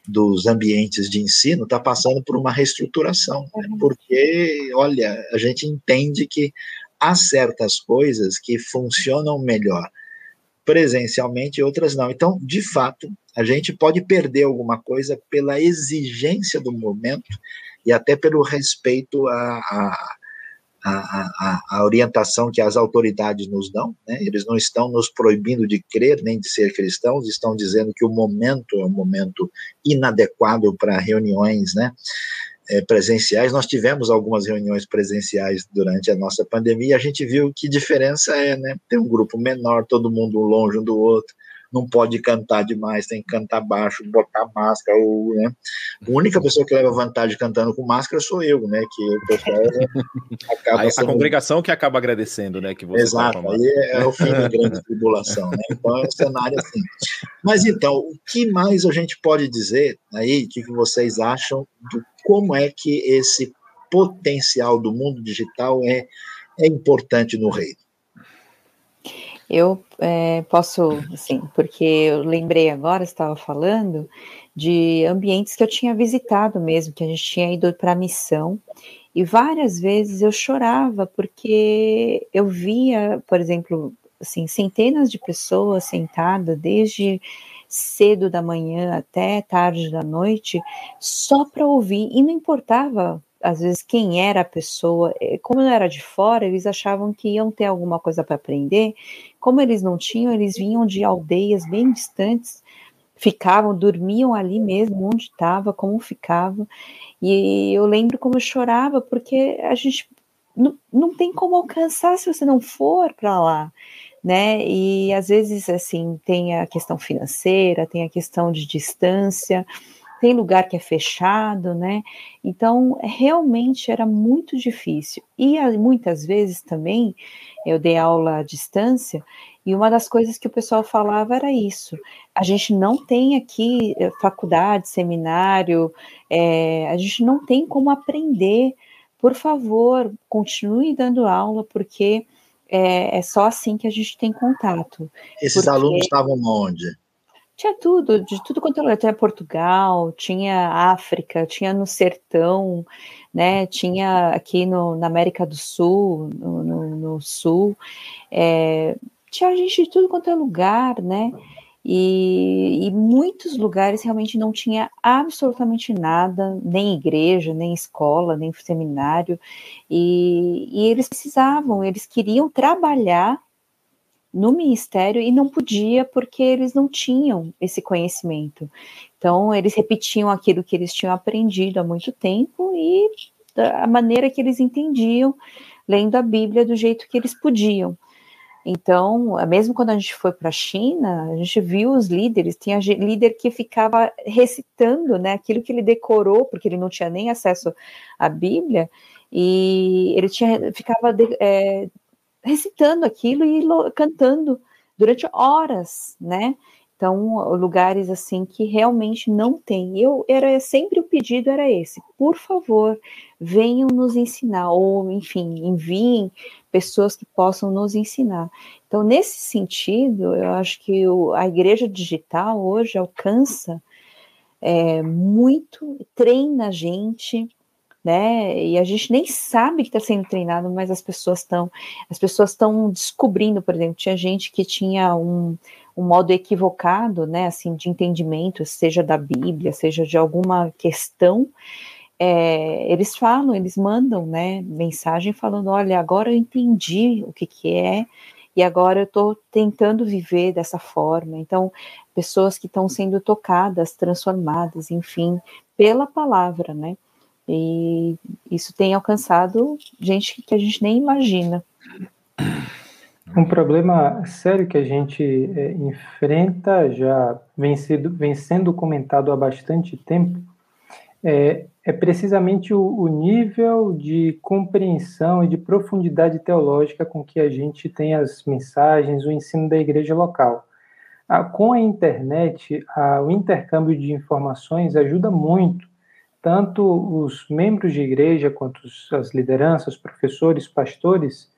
dos ambientes de ensino está passando por uma reestruturação, né? Uhum. porque, olha, a gente entende que há certas coisas que funcionam melhor presencialmente e outras não. Então, de fato, a gente pode perder alguma coisa pela exigência do momento e até pelo respeito à, à, à, à orientação que as autoridades nos dão. Né? Eles não estão nos proibindo de crer nem de ser cristãos, estão dizendo que o momento é um momento inadequado para reuniões, né? É, presenciais. Nós tivemos algumas reuniões presenciais durante a nossa pandemia e a gente viu que diferença é, né? Ter um grupo menor, todo mundo longe um do outro, não pode cantar demais, tem que cantar baixo, botar máscara, ou, né? A única pessoa que leva vantagem cantando com máscara sou eu, né? Que o pessoal acaba sendo... a congregação que acaba agradecendo, né? Que você tá Exato, tá aí é, é, o fim da grande tribulação, né? Então é um cenário assim. Mas então, o que mais a gente pode dizer aí, o que, que vocês acham de como é que esse potencial do mundo digital é, é importante no reino? Eu é, posso, assim, porque eu lembrei agora, estava falando de ambientes que eu tinha visitado mesmo, que a gente tinha ido para a missão, e várias vezes eu chorava porque eu via, por exemplo, assim, centenas de pessoas sentadas desde cedo da manhã até tarde da noite, só para ouvir, e não importava às vezes quem era a pessoa, eh, como não era de fora, eles achavam que iam ter alguma coisa para aprender. Como eles não tinham, eles vinham de aldeias bem distantes, ficavam, dormiam ali mesmo, onde estava, como ficava. E eu lembro como eu chorava, porque a gente não, não tem como alcançar se você não for para lá. Né? E às vezes assim tem a questão financeira, tem a questão de distância, tem lugar que é fechado, né? Então, realmente era muito difícil. E muitas vezes também eu dei aula à distância e uma das coisas que o pessoal falava era isso. A gente não tem aqui eh, faculdade, seminário, é, a gente não tem como aprender. Por favor, continue dando aula, porque é, é só assim que a gente tem contato. Esses porque... alunos estavam onde? Tinha tudo, de tudo quanto era, tinha Portugal, tinha África, tinha no sertão, né? Tinha aqui no, na América do Sul, no, no, no Sul, é, tinha gente de tudo quanto é lugar, né? E, e, muitos lugares realmente não tinha absolutamente nada, nem igreja, nem escola, nem seminário, e, e eles precisavam, eles queriam trabalhar no ministério e não podia porque eles não tinham esse conhecimento. Então, eles repetiam aquilo que eles tinham aprendido há muito tempo e da maneira que eles entendiam, lendo a Bíblia do jeito que eles podiam. Então, mesmo quando a gente foi para a China, a gente viu os líderes, tinha líder que ficava recitando né, aquilo que ele decorou, porque ele não tinha nem acesso à Bíblia, e ele tinha, ficava de, é, recitando aquilo e cantando durante horas, né? Então, lugares assim que realmente não tem. Eu era sempre o pedido era esse: por favor, venham nos ensinar, ou enfim, enviem pessoas que possam nos ensinar. Então, nesse sentido, eu acho que o, a igreja digital hoje alcança é, muito, treina a gente, né? E a gente nem sabe que está sendo treinado, mas as pessoas estão, as pessoas estão descobrindo, por exemplo, tinha gente que tinha um, um modo equivocado, né, assim, de entendimento, seja da Bíblia, seja de alguma questão, é, eles falam, eles mandam, né, mensagem falando, olha, agora eu entendi o que que é, e agora eu estou tentando viver dessa forma. Então, pessoas que estão sendo tocadas, transformadas, enfim, pela palavra, né? E isso tem alcançado gente que a gente nem imagina. Um problema sério que a gente é, enfrenta, já vem, sido, vem sendo comentado há bastante tempo, é, é precisamente o, o, nível de compreensão e de profundidade teológica com que a gente tem as mensagens, o ensino da igreja local. Com a internet, o intercâmbio de informações ajuda muito tanto os membros de igreja quanto as lideranças, professores, pastores,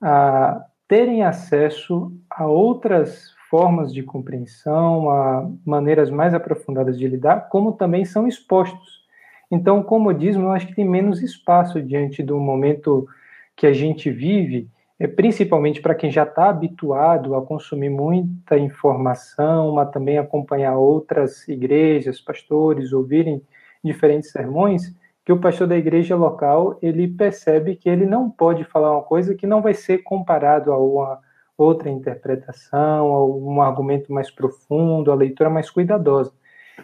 a terem acesso a outras formas de compreensão, a maneiras mais aprofundadas de lidar, como também são expostos. Então, o comodismo, eu acho que tem menos espaço diante do momento que a gente vive, é, principalmente para quem já está habituado a consumir muita informação, mas também acompanhar outras igrejas, pastores, ouvirem diferentes sermões, que o pastor da igreja local ele percebe que ele não pode falar uma coisa que não vai ser comparado a uma outra interpretação, a um argumento mais profundo, a leitura mais cuidadosa.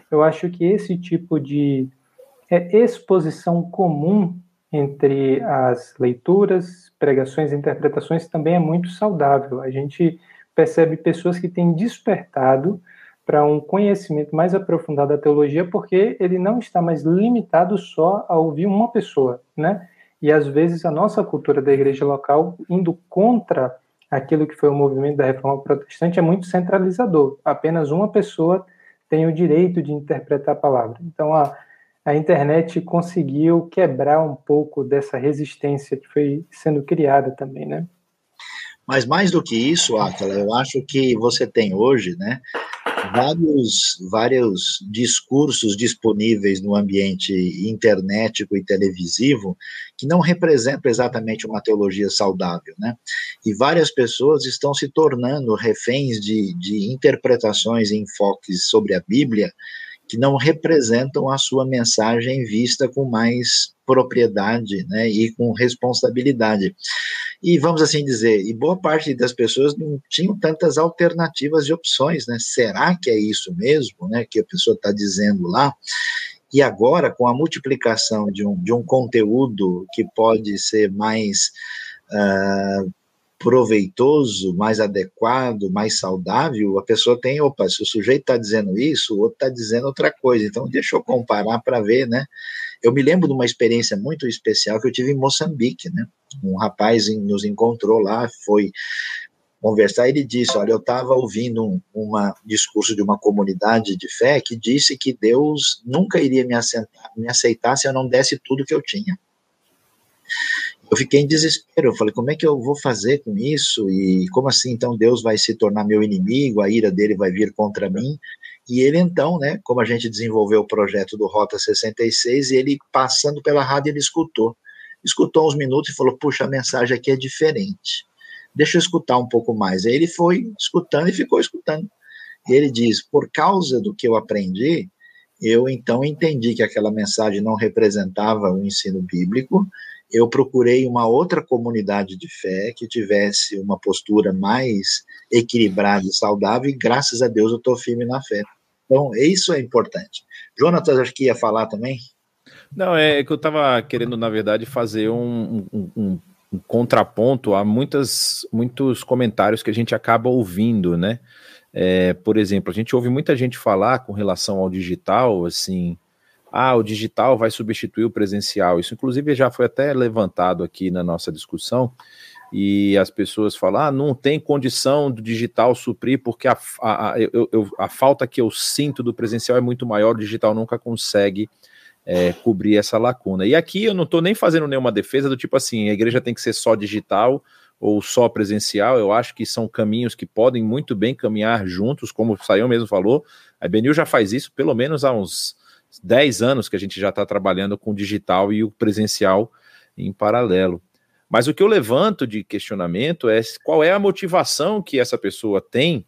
Eu acho que esse tipo de é, exposição comum entre as leituras, pregações e interpretações também é muito saudável. A gente percebe pessoas que têm despertado para um conhecimento mais aprofundado da teologia, porque ele não está mais limitado só a ouvir uma pessoa, né? E às vezes a nossa cultura da igreja local, indo contra aquilo que foi o movimento da reforma protestante, é muito centralizador. Apenas uma pessoa tem o direito de interpretar a palavra. Então a, a internet conseguiu quebrar um pouco dessa resistência que foi sendo criada também, né? Mas mais do que isso, Atala, eu acho que você tem hoje, né, vários, vários discursos disponíveis no ambiente internetico e televisivo que não representam exatamente uma teologia saudável, né? E várias pessoas estão se tornando reféns de, de interpretações e enfoques sobre a Bíblia que não representam a sua mensagem vista com mais propriedade né, e com responsabilidade. E vamos assim dizer, e boa parte das pessoas não tinham tantas alternativas de opções, né? Será que é isso mesmo, né, que a pessoa está dizendo lá? E agora, com a multiplicação de um, de um conteúdo que pode ser mais uh, proveitoso, mais adequado, mais saudável, a pessoa tem, opa, se o sujeito está dizendo isso, o outro está dizendo outra coisa. Então, deixa eu comparar para ver, né? Eu me lembro de uma experiência muito especial que eu tive em Moçambique, né? Um rapaz nos encontrou lá, foi conversar, ele disse, olha, eu estava ouvindo um uma, discurso de uma comunidade de fé que disse que Deus nunca iria me, assentar, me aceitar se eu não desse tudo que eu tinha eu fiquei em desespero. Eu falei, como é que eu vou fazer com isso? E como assim, então, Deus vai se tornar meu inimigo, a ira dele vai vir contra mim? E ele, então, né, como a gente desenvolveu o projeto do Rota 66, e ele, passando pela rádio, ele escutou. Escutou uns minutos e falou, puxa, a mensagem aqui é diferente. Deixa eu escutar um pouco mais. Aí ele foi escutando e ficou escutando. E ele diz, por causa do que eu aprendi, eu então entendi que aquela mensagem não representava o ensino bíblico, eu procurei uma outra comunidade de fé que tivesse uma postura mais equilibrada e saudável, e graças a Deus eu estou firme na fé. Então, isso é importante. Jonatas, acho que ia falar também? Não, é que eu estava querendo, na verdade, fazer um, um, um, contraponto a muitas, muitos comentários que a gente acaba ouvindo, né? É, por exemplo, a gente ouve muita gente falar com relação ao digital, assim, ah, o digital vai substituir o presencial. Isso, inclusive, já foi até levantado aqui na nossa discussão. E as pessoas falam: ah, não tem condição do digital suprir, porque a, a, a, eu, eu, a falta que eu sinto do presencial é muito maior, o digital nunca consegue é, cobrir essa lacuna. E aqui eu não estou nem fazendo nenhuma defesa do tipo assim: a igreja tem que ser só digital ou só presencial. Eu acho que são caminhos que podem muito bem caminhar juntos, como o Sayão mesmo falou. A Benil já faz isso pelo menos há uns 10 anos que a gente já está trabalhando com o digital e o presencial em paralelo. Mas o que eu levanto de questionamento é qual é a motivação que essa pessoa tem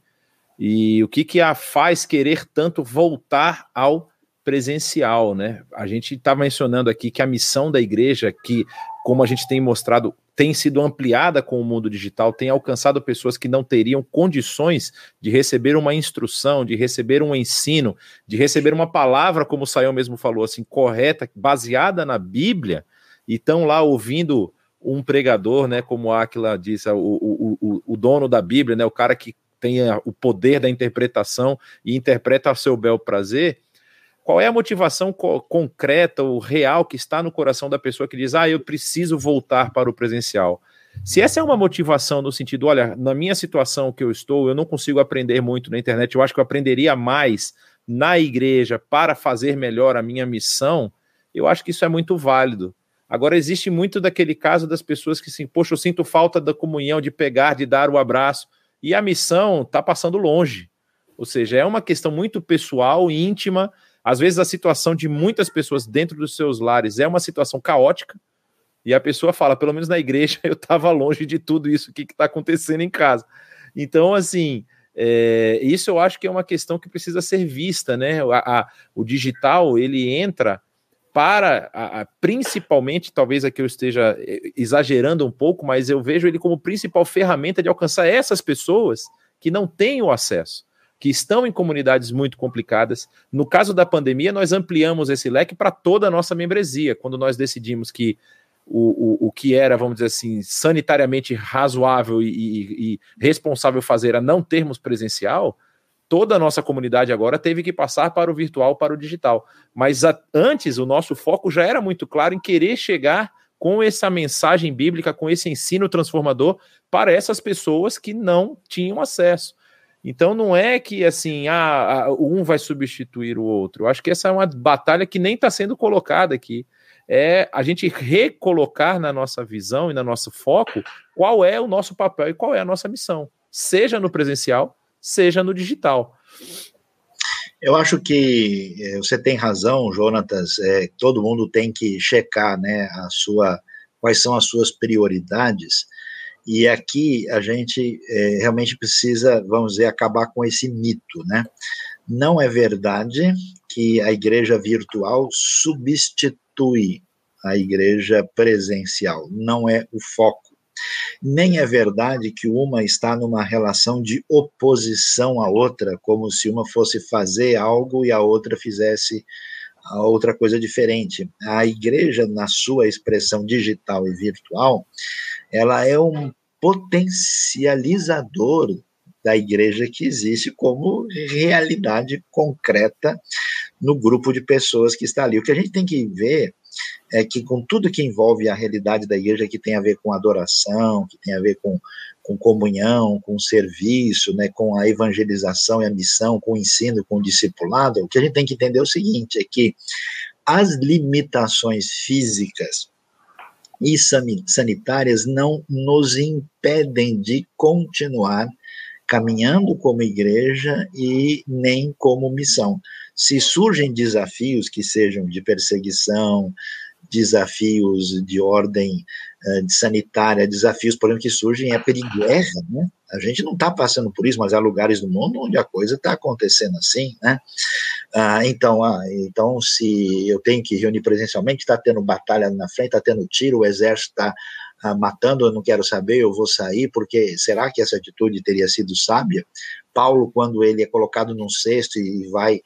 e o que, que a faz querer tanto voltar ao presencial, né? A gente está mencionando aqui que a missão da igreja, que como a gente tem mostrado tem sido ampliada com o mundo digital, tem alcançado pessoas que não teriam condições de receber uma instrução, de receber um ensino, de receber uma palavra, como o Sayão mesmo falou, assim, correta, baseada na Bíblia, e estão lá ouvindo um pregador, né, como Aquila disse, o, o, o, o dono da Bíblia, né, o cara que tem o poder da interpretação e interpreta a seu bel prazer, qual é a motivação co concreta ou real que está no coração da pessoa que diz: ah, eu preciso voltar para o presencial? Se essa é uma motivação no sentido, olha, na minha situação que eu estou, eu não consigo aprender muito na internet, eu acho que eu aprenderia mais na igreja para fazer melhor a minha missão, eu acho que isso é muito válido. Agora, existe muito daquele caso das pessoas que, assim, poxa, eu sinto falta da comunhão, de pegar, de dar o abraço, e a missão está passando longe. Ou seja, é uma questão muito pessoal, íntima, às vezes a situação de muitas pessoas dentro dos seus lares é uma situação caótica, e a pessoa fala, pelo menos na igreja eu estava longe de tudo isso que está acontecendo em casa. Então, assim, é, isso eu acho que é uma questão que precisa ser vista, né? A, a, o digital ele entra para, a, principalmente, talvez aqui eu esteja é, exagerando um pouco, mas eu vejo ele como principal ferramenta de alcançar essas pessoas que não têm o acesso que estão em comunidades muito complicadas. No caso da pandemia, nós ampliamos esse leque para toda a nossa membresia, quando nós decidimos que o, o, o que era, vamos dizer assim, sanitariamente razoável e, e, e responsável fazer a não termos presencial, toda a nossa comunidade agora teve que passar para o virtual, para o digital. Mas a, antes, o nosso foco já era muito claro em querer chegar com essa mensagem bíblica, com esse ensino transformador para essas pessoas que não tinham acesso. Então não é que assim, ah, um vai substituir o outro. Eu acho que essa é uma batalha que nem está sendo colocada aqui. É a gente recolocar na nossa visão e no nosso foco qual é o nosso papel e qual é a nossa missão, seja no presencial, seja no digital. Eu acho que é, você tem razão, Jonatas. É, todo mundo tem que checar, né, a sua, quais são as suas prioridades e aqui a gente é, realmente precisa, vamos dizer, acabar com esse mito, né? Não é verdade que a igreja virtual substitui a igreja presencial, não é o foco. Nem é verdade que uma está numa relação de oposição à outra, como se uma fosse fazer algo e a outra fizesse a outra coisa diferente. A igreja, na sua expressão digital e virtual, ela é um potencializador da igreja que existe como realidade concreta no grupo de pessoas que está ali. O que a gente tem que ver é que com tudo que envolve a realidade da igreja, que tem a ver com adoração, que tem a ver com, com comunhão, com serviço, né, com a evangelização e a missão, com o ensino, com o discipulado, o que a gente tem que entender é o seguinte, é que as limitações físicas e sanitárias não nos impedem de continuar caminhando como igreja e nem como missão. Se surgem desafios que sejam de perseguição, desafios de ordem uh, de sanitária, desafios, por exemplo, que surgem é periguerra, né? A gente não está passando por isso, mas há lugares do mundo onde a coisa está acontecendo assim, né? Ah, então, ah, então, se eu tenho que reunir presencialmente, está tendo batalha na frente, está tendo tiro, o exército está ah, matando, eu não quero saber, eu vou sair, porque será que essa atitude teria sido sábia? Paulo, quando ele é colocado num cesto e vai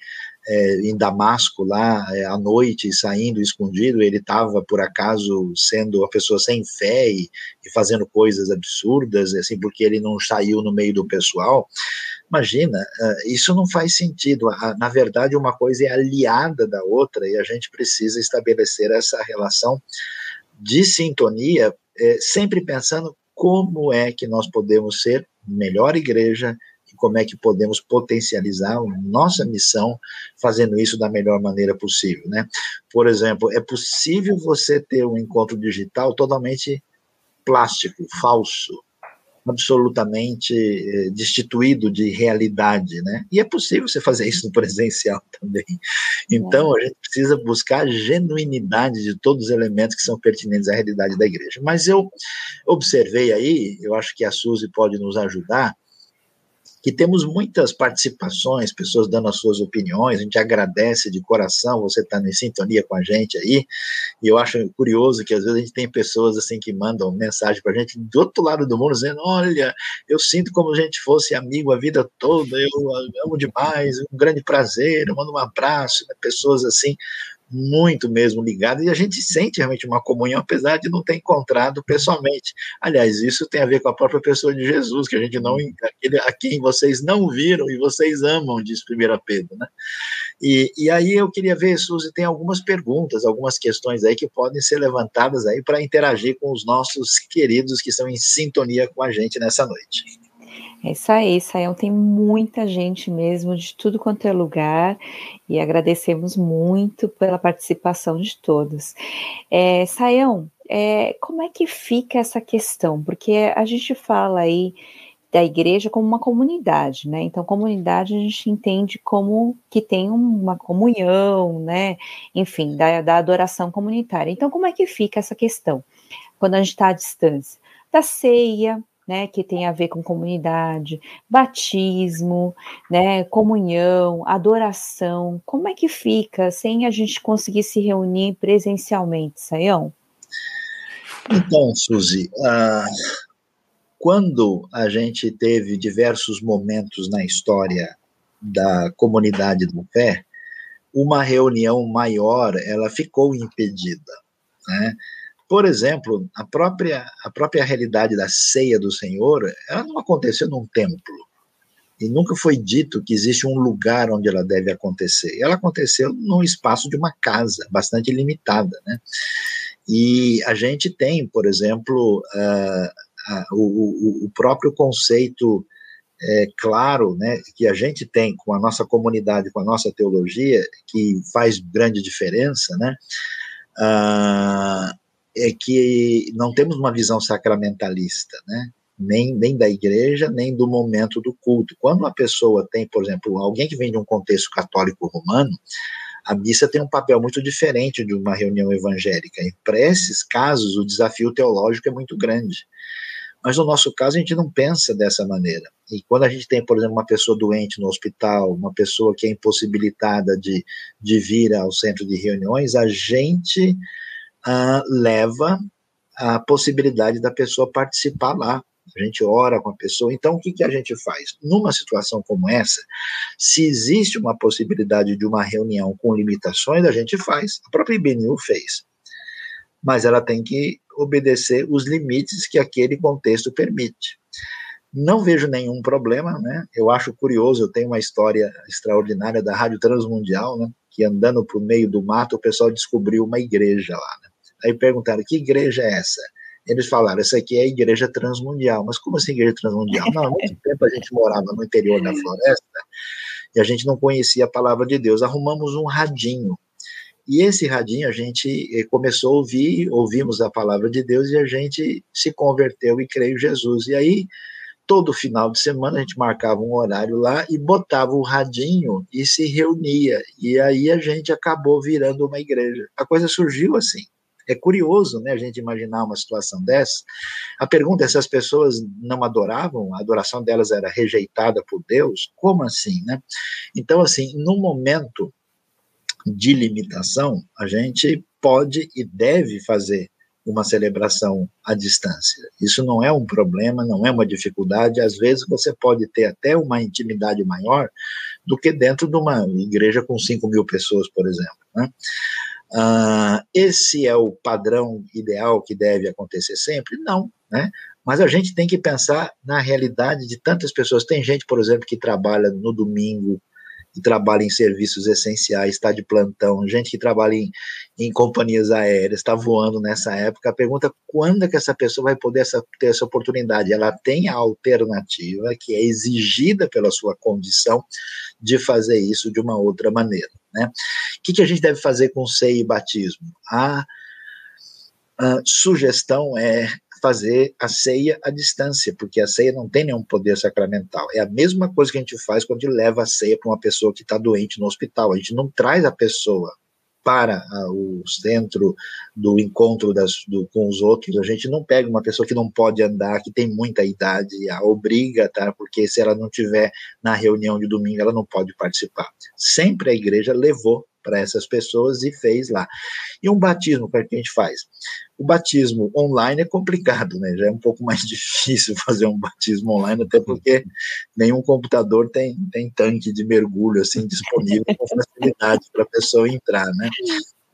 é, em Damasco lá é, à noite, saindo escondido, ele estava por acaso sendo uma pessoa sem fé e, e, fazendo coisas absurdas, assim, porque ele não saiu no meio do pessoal. Imagina, uh, isso não faz sentido. Uh, na verdade, uma coisa é aliada da outra e a gente precisa estabelecer essa relação de sintonia, é, sempre pensando como é que nós podemos ser melhor igreja, como é que podemos potencializar a nossa missão fazendo isso da melhor maneira possível, né? Por exemplo, é possível você ter um encontro digital totalmente plástico, falso, absolutamente eh, destituído de realidade, né? E é possível você fazer isso no presencial também. Então, a gente precisa buscar a genuinidade de todos os elementos que são pertinentes à realidade da igreja. Mas eu observei aí, eu acho que a Suzy pode nos ajudar, que temos muitas participações, pessoas dando as suas opiniões, a gente agradece de coração você estar tá em sintonia com a gente aí, e eu acho curioso que às vezes a gente tem pessoas assim que mandam mensagem para a gente do outro lado do mundo, dizendo, olha, eu sinto como a gente fosse amigo a vida toda, eu amo demais, um grande prazer, eu mando um abraço, né? pessoas assim, muito mesmo ligado e a gente sente realmente uma comunhão, apesar de não ter encontrado pessoalmente. Aliás, isso tem a ver com a própria pessoa de Jesus, que a gente não, aquele a quem vocês não viram e vocês amam, diz 1 Pedro, né? E, e aí eu queria ver, Suzy, tem algumas perguntas, algumas questões aí que podem ser levantadas aí para interagir com os nossos queridos que estão em sintonia com a gente nessa noite. É isso aí, Saião. Tem muita gente mesmo de tudo quanto é lugar e agradecemos muito pela participação de todos. É, Saião, é, como é que fica essa questão? Porque a gente fala aí da igreja como uma comunidade, né? Então, comunidade a gente entende como que tem uma comunhão, né? Enfim, da, da adoração comunitária. Então, como é que fica essa questão quando a gente está à distância? Da ceia, né, que tem a ver com comunidade, batismo, né, comunhão, adoração. Como é que fica sem a gente conseguir se reunir presencialmente, Saião? Então, Suzy, uh, quando a gente teve diversos momentos na história da comunidade do fé, uma reunião maior ela ficou impedida, né? Por exemplo, a própria, a própria realidade da ceia do Senhor, ela não aconteceu num templo. E nunca foi dito que existe um lugar onde ela deve acontecer. Ela aconteceu num espaço de uma casa, bastante limitada, né? E a gente tem, por exemplo, uh, uh, o, o, próprio conceito é, claro né, que a gente tem com a nossa comunidade, com a nossa teologia, que faz grande diferença, né? Uh, é que não temos uma visão sacramentalista, né? Nem, nem da igreja, nem do momento do culto. Quando uma pessoa tem, por exemplo, alguém que vem de um contexto católico romano, a missa tem um papel muito diferente de uma reunião evangélica. E para esses casos, o desafio teológico é muito grande. Mas no nosso caso, a gente não pensa dessa maneira. E quando a gente tem, por exemplo, uma pessoa doente no hospital, uma pessoa que é impossibilitada de, de vir ao centro de reuniões, a gente leva a possibilidade da pessoa participar lá. A gente ora com a pessoa. Então, o que, que a gente faz? Numa situação como essa, se existe uma possibilidade de uma reunião com limitações, a gente faz. A própria IBNU fez. Mas ela tem que obedecer os limites que aquele contexto permite. Não vejo nenhum problema, né? Eu acho curioso, eu tenho uma história extraordinária da Rádio Transmundial, né? Que andando para o meio do mato, o pessoal descobriu uma igreja lá, né? Aí perguntaram: que igreja é essa? Eles falaram: essa aqui é a igreja transmundial. Mas como assim igreja transmundial? Não, há muito tempo a gente morava no interior da floresta e a gente não conhecia a palavra de Deus. Arrumamos um radinho. E esse radinho a gente eh, começou a ouvir, ouvimos a palavra de Deus e a gente se converteu e creio em Jesus. E aí, todo final de semana, a gente marcava um horário lá e botava o radinho e se reunia. E aí a gente acabou virando uma igreja. A coisa surgiu assim. É curioso, né, a gente imaginar uma situação dessa. A pergunta é se as pessoas não adoravam, a adoração delas era rejeitada por Deus, como assim, né? Então, assim, no momento de limitação, a gente pode e deve fazer uma celebração à distância. Isso não é um problema, não é uma dificuldade. Às vezes você pode ter até uma intimidade maior do que dentro de uma igreja com 5 mil pessoas, por exemplo. Né? Uh, esse é o padrão ideal que deve acontecer sempre? Não, né? Mas a gente tem que pensar na realidade de tantas pessoas. Tem gente, por exemplo, que trabalha no domingo e trabalha em serviços essenciais, está de plantão, gente que trabalha em, em companhias aéreas, está voando nessa época. A pergunta quando é que essa pessoa vai poder essa, ter essa oportunidade? Ela tem a alternativa que é exigida pela sua condição de fazer isso de uma outra maneira. Né? O que, que a gente deve fazer com ceia e batismo? A, a sugestão é fazer a ceia à distância, porque a ceia não tem nenhum poder sacramental. É a mesma coisa que a gente faz quando leva a ceia para uma pessoa que está doente no hospital. A gente não traz a pessoa para a, o centro do encontro das, do, com os outros. A gente não pega uma pessoa que não pode andar, que tem muita idade, a obriga, tá? Porque se ela não tiver na reunião de domingo, ela não pode participar. Sempre a igreja levou para essas pessoas e fez lá. E um batismo, para que a gente faz? O batismo online é complicado, né? Já é um pouco mais difícil fazer um batismo online, até porque nenhum computador tem, tem tanque de mergulho assim disponível com facilidade para a pessoa entrar, né?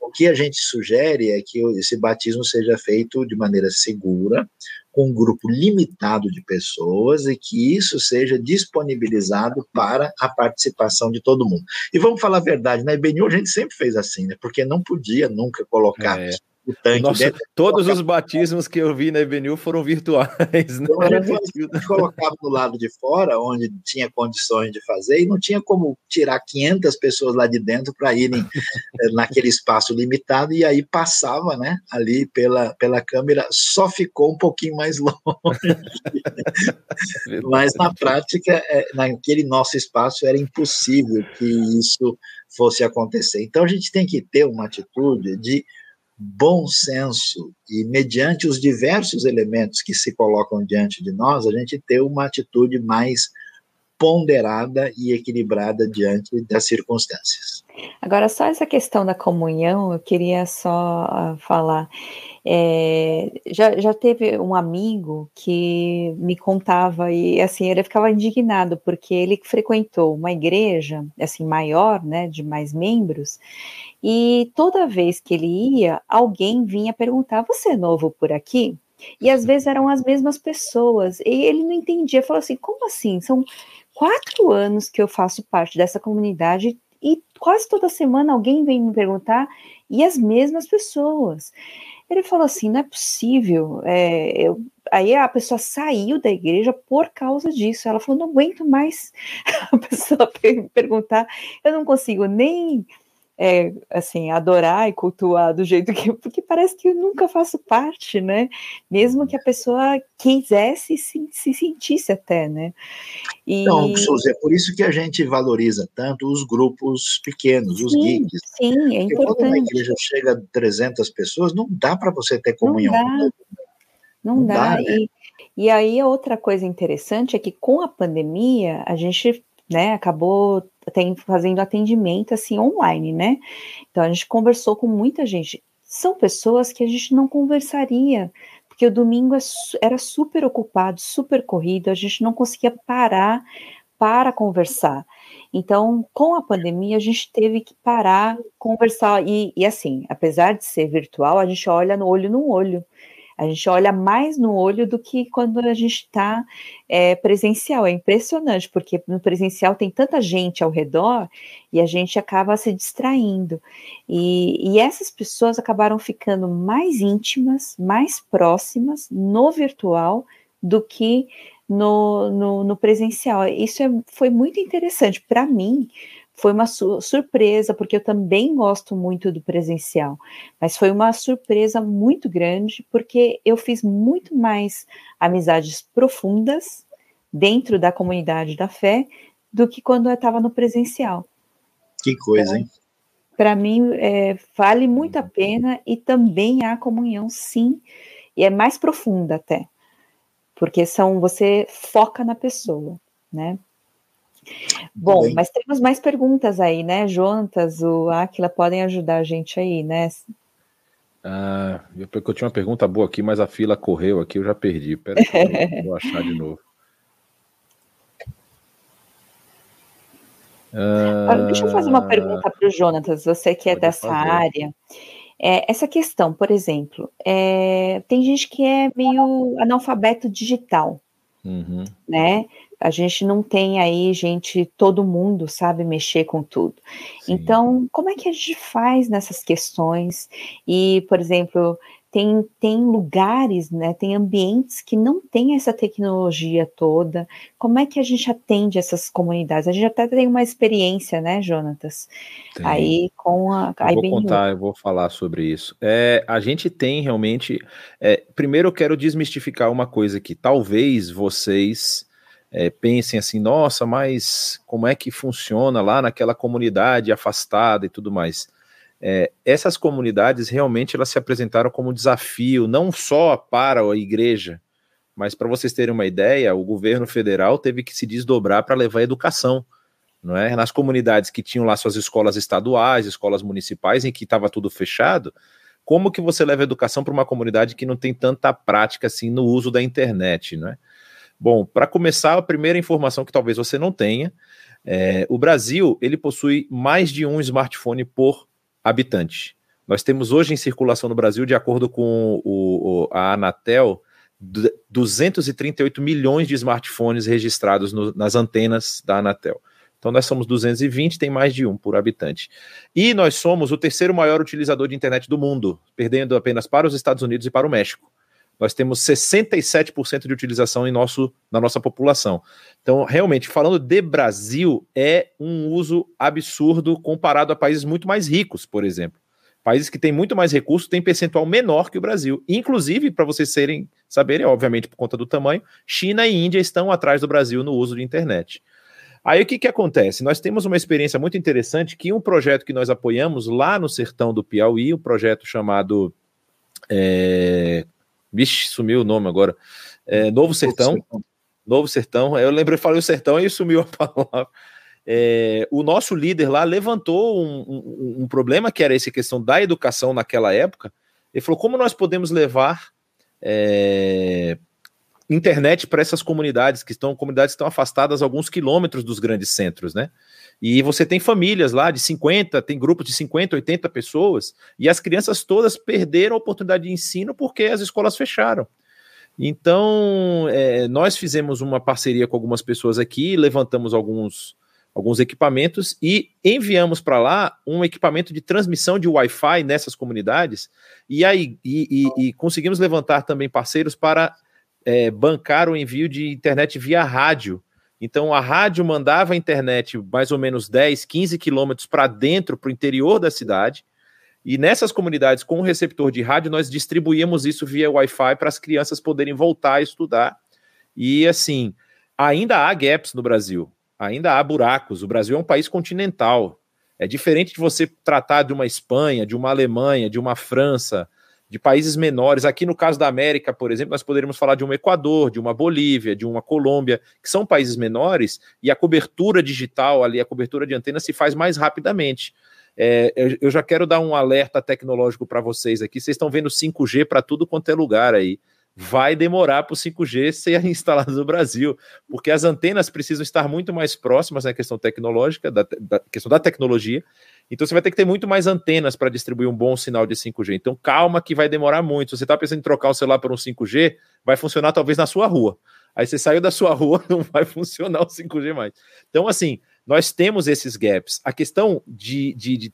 O que a gente sugere é que esse batismo seja feito de maneira segura, com um grupo limitado de pessoas e que isso seja disponibilizado para a participação de todo mundo. E vamos falar a verdade, na né? IBNU a gente sempre fez assim, né? Porque não podia nunca colocar é o tanque. Nossa, todos os batismos que eu vi na Evenil foram virtuais. Né? Então, a gente colocava do lado de fora, onde tinha condições de fazer, e não tinha como tirar 500 pessoas lá de dentro para irem eh, naquele espaço limitado, e aí passava né, ali pela, pela câmera, só ficou um pouquinho mais longe. Mas na prática, é, naquele nosso espaço, era impossível que isso fosse acontecer. Então a gente tem que ter uma atitude de bom senso e mediante os diversos elementos que se colocam diante de nós, a gente ter uma atitude mais ponderada e equilibrada diante das circunstâncias. Agora, só essa questão da comunhão, eu queria só uh, falar. É, já, já teve um amigo que me contava e assim ele ficava indignado porque ele frequentou uma igreja assim maior, né, de mais membros e toda vez que ele ia, alguém vinha perguntar: Você é novo por aqui? E às vezes eram as mesmas pessoas. E ele não entendia, falou assim: Como assim? São quatro anos que eu faço parte dessa comunidade e quase toda semana alguém vem me perguntar e as mesmas pessoas. Ele falou assim: não é possível. É, eu, aí a pessoa saiu da igreja por causa disso. Ela falou: não aguento mais a pessoa perguntar, eu não consigo nem é, assim, adorar e cultuar do jeito que. Porque parece que eu nunca faço parte, né? Mesmo que a pessoa quisesse se, se sentisse até, né? E... Então, Suzy, é por isso que a gente valoriza tanto os grupos pequenos, sim, os geeks. Sim, é Porque importante. Quando uma igreja chega a 300 pessoas, não dá para você ter comunhão. Não dá. Não, não dá. dá né? e, e aí, outra coisa interessante é que com a pandemia, a gente né, acabou tem, fazendo atendimento assim online, né? Então a gente conversou com muita gente. São pessoas que a gente não conversaria, porque o domingo é era super ocupado, super corrido, a gente não conseguia parar para conversar. Então, com a pandemia, a gente teve que parar, conversar. E, e assim, apesar de ser virtual, a gente olha no olho no olho. A gente olha mais no olho do que quando a gente está é, presencial. É impressionante, porque no presencial tem tanta gente ao redor e a gente acaba se distraindo. E, e essas pessoas acabaram ficando mais íntimas, mais próximas no virtual do que no, no, no presencial. Isso é, foi muito interessante para mim foi uma su surpresa, porque eu também gosto muito do presencial, mas foi uma surpresa muito grande, porque eu fiz muito mais amizades profundas dentro da comunidade da fé do que quando eu estava no presencial. Que coisa, hein? Para mim, é, vale muito a pena e também há comunhão, sim, e é mais profunda até, porque são você foca na pessoa, né? Bom, mas temos mais perguntas aí, né? Jonatas, o Aquila podem ajudar a gente aí, né? Ah, eu, eu tinha uma pergunta boa aqui, mas a fila correu aqui, eu já perdi. Peraí, eu vou achar de novo. Ah, deixa eu fazer uma pergunta para o Jonatas, você que é dessa fazer. área. É, essa questão, por exemplo, é, tem gente que é meio analfabeto digital, uhum. né? A gente não tem aí gente, todo mundo sabe mexer com tudo. Sim. Então, como é que a gente faz nessas questões? E, por exemplo, tem, tem lugares, né, tem ambientes que não tem essa tecnologia toda. Como é que a gente atende essas comunidades? A gente até tem uma experiência, né, Jonatas? Tem. Aí com a, eu vou contar, eu vou falar sobre isso. É, a gente tem realmente. É, primeiro, eu quero desmistificar uma coisa que talvez vocês é, pensem assim, nossa, mas como é que funciona lá naquela comunidade afastada e tudo mais? É, essas comunidades realmente elas se apresentaram como desafio, não só para a igreja, mas para vocês terem uma ideia, o governo federal teve que se desdobrar para levar educação, não é? Nas comunidades que tinham lá suas escolas estaduais, escolas municipais, em que estava tudo fechado, como que você leva educação para uma comunidade que não tem tanta prática assim no uso da internet, não é? Bom, para começar, a primeira informação que talvez você não tenha, é, o Brasil ele possui mais de um smartphone por habitante. Nós temos hoje em circulação no Brasil, de acordo com o, o, a Anatel, 238 milhões de smartphones registrados no, nas antenas da Anatel. Então nós somos 220, tem mais de um por habitante. E nós somos o terceiro maior utilizador de internet do mundo, perdendo apenas para os Estados Unidos e para o México. Nós temos 67% de utilização em nosso, na nossa população. Então, realmente, falando de Brasil, é um uso absurdo comparado a países muito mais ricos, por exemplo. Países que têm muito mais recursos têm percentual menor que o Brasil. Inclusive, para vocês serem, saberem, obviamente, por conta do tamanho, China e Índia estão atrás do Brasil no uso de internet. Aí o que, que acontece? Nós temos uma experiência muito interessante que um projeto que nós apoiamos lá no sertão do Piauí, um projeto chamado. É... Vixe, sumiu o nome agora. É, Novo Sertão. Novo Sertão. Eu lembrei, falei o sertão e sumiu a palavra. É, o nosso líder lá levantou um, um, um, problema que era essa questão da educação naquela época. Ele falou: como nós podemos levar é, internet para essas comunidades que estão comunidades que estão afastadas alguns quilômetros dos grandes centros, né? E você tem famílias lá de 50, tem grupos de 50, 80 pessoas, e as crianças todas perderam a oportunidade de ensino porque as escolas fecharam. Então, é, nós fizemos uma parceria com algumas pessoas aqui, levantamos alguns alguns equipamentos e enviamos para lá um equipamento de transmissão de Wi-Fi nessas comunidades e aí e, e, e conseguimos levantar também parceiros para é, bancar o envio de internet via rádio. Então a rádio mandava a internet mais ou menos 10, 15 quilômetros para dentro, para o interior da cidade. E nessas comunidades com o receptor de rádio, nós distribuíamos isso via Wi-Fi para as crianças poderem voltar a estudar. E assim, ainda há gaps no Brasil ainda há buracos. O Brasil é um país continental. É diferente de você tratar de uma Espanha, de uma Alemanha, de uma França, de países menores. Aqui no caso da América, por exemplo, nós poderíamos falar de um Equador, de uma Bolívia, de uma Colômbia, que são países menores e a cobertura digital ali, a cobertura de antena se faz mais rapidamente. É, eu já quero dar um alerta tecnológico para vocês aqui. Vocês estão vendo 5G para tudo quanto é lugar aí vai demorar para o 5G ser instalado no Brasil, porque as antenas precisam estar muito mais próximas na questão tecnológica, da, da questão da tecnologia. Então você vai ter que ter muito mais antenas para distribuir um bom sinal de 5G. Então calma que vai demorar muito. Se você está pensando em trocar o celular por um 5G, vai funcionar talvez na sua rua. Aí você saiu da sua rua, não vai funcionar o 5G mais. Então, assim, nós temos esses gaps. A questão de, de, de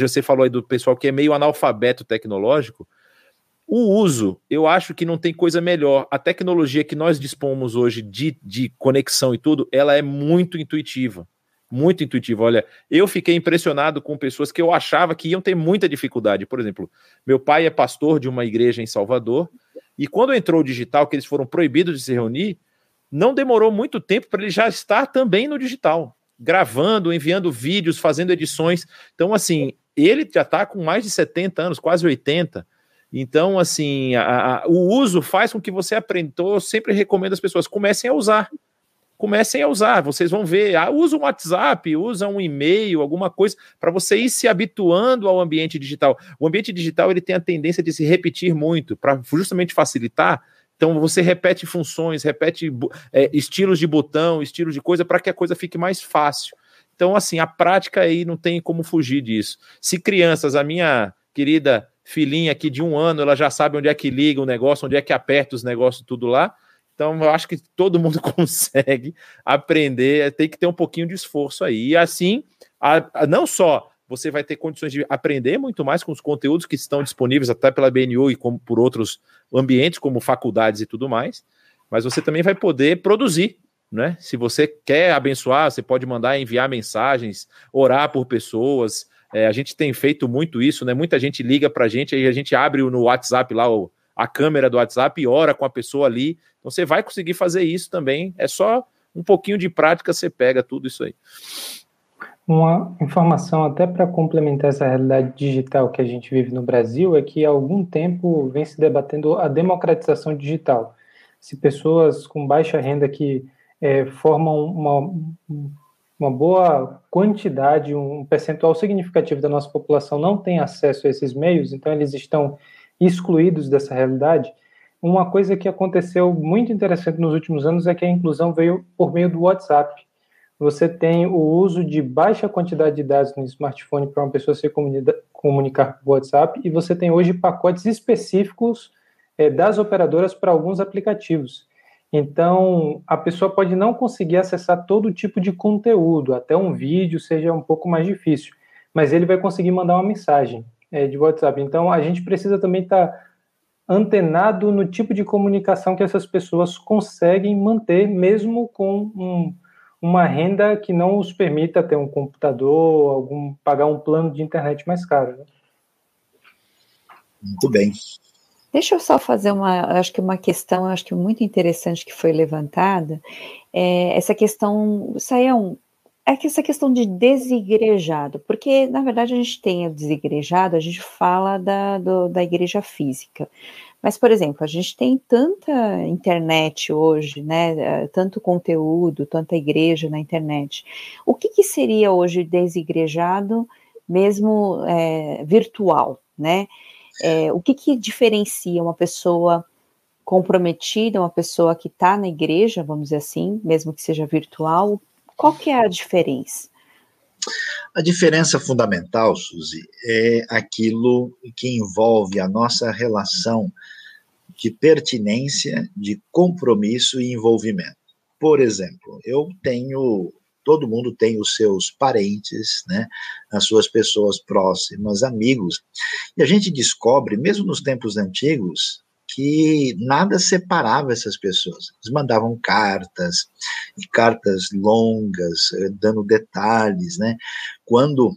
você falou aí do pessoal que é meio analfabeto tecnológico, o uso, eu acho que não tem coisa melhor. A tecnologia que nós dispomos hoje de, de conexão e tudo, ela é muito intuitiva. Muito intuitiva. Olha, eu fiquei impressionado com pessoas que eu achava que iam ter muita dificuldade. Por exemplo, meu pai é pastor de uma igreja em Salvador, e quando entrou o digital, que eles foram proibidos de se reunir, não demorou muito tempo para ele já estar também no digital, gravando, enviando vídeos, fazendo edições. Então, assim, ele já está com mais de 70 anos, quase 80 então, assim, a, a, o uso faz com que você aprendou. Eu sempre recomendo as pessoas comecem a usar. Comecem a usar. Vocês vão ver, ah, usa um WhatsApp, usa um e-mail, alguma coisa, para você ir se habituando ao ambiente digital. O ambiente digital ele tem a tendência de se repetir muito, para justamente facilitar. Então você repete funções, repete é, estilos de botão, estilos de coisa, para que a coisa fique mais fácil. Então, assim, a prática aí não tem como fugir disso. Se crianças, a minha querida filhinha aqui de um ano, ela já sabe onde é que liga o negócio, onde é que aperta os negócios, tudo lá. Então, eu acho que todo mundo consegue aprender, tem que ter um pouquinho de esforço aí. E assim, a, a, não só você vai ter condições de aprender muito mais com os conteúdos que estão disponíveis até pela BNU e como por outros ambientes, como faculdades e tudo mais, mas você também vai poder produzir, né? Se você quer abençoar, você pode mandar enviar mensagens, orar por pessoas, é, a gente tem feito muito isso, né? Muita gente liga para a gente, aí a gente abre no WhatsApp lá o, a câmera do WhatsApp e ora com a pessoa ali. Então você vai conseguir fazer isso também. É só um pouquinho de prática, você pega tudo isso aí. Uma informação até para complementar essa realidade digital que a gente vive no Brasil é que há algum tempo vem se debatendo a democratização digital. Se pessoas com baixa renda que é, formam uma, uma boa quantidade, um percentual significativo da nossa população não tem acesso a esses meios, então eles estão excluídos dessa realidade. Uma coisa que aconteceu muito interessante nos últimos anos é que a inclusão veio por meio do WhatsApp você tem o uso de baixa quantidade de dados no smartphone para uma pessoa se comunicar por WhatsApp, e você tem hoje pacotes específicos é, das operadoras para alguns aplicativos. Então, a pessoa pode não conseguir acessar todo tipo de conteúdo, até um vídeo seja um pouco mais difícil, mas ele vai conseguir mandar uma mensagem é, de WhatsApp. Então, a gente precisa também estar tá antenado no tipo de comunicação que essas pessoas conseguem manter, mesmo com um uma renda que não os permita ter um computador, algum pagar um plano de internet mais caro. Né? Muito bem. Deixa eu só fazer uma, acho que uma questão, acho que muito interessante que foi levantada, é essa questão, aí é é que essa questão de desigrejado, porque na verdade a gente tem o desigrejado, a gente fala da, do, da igreja física, mas, por exemplo, a gente tem tanta internet hoje, né? Tanto conteúdo, tanta igreja na internet. O que, que seria hoje desigrejado, mesmo é, virtual, né? É, o que, que diferencia uma pessoa comprometida, uma pessoa que está na igreja, vamos dizer assim, mesmo que seja virtual? Qual que é a diferença? A diferença fundamental, Suzy, é aquilo que envolve a nossa relação de pertinência, de compromisso e envolvimento. Por exemplo, eu tenho todo mundo tem os seus parentes, né, as suas pessoas próximas, amigos. E a gente descobre, mesmo nos tempos antigos, que nada separava essas pessoas. Eles mandavam cartas, e cartas longas, eh, dando detalhes, né? Quando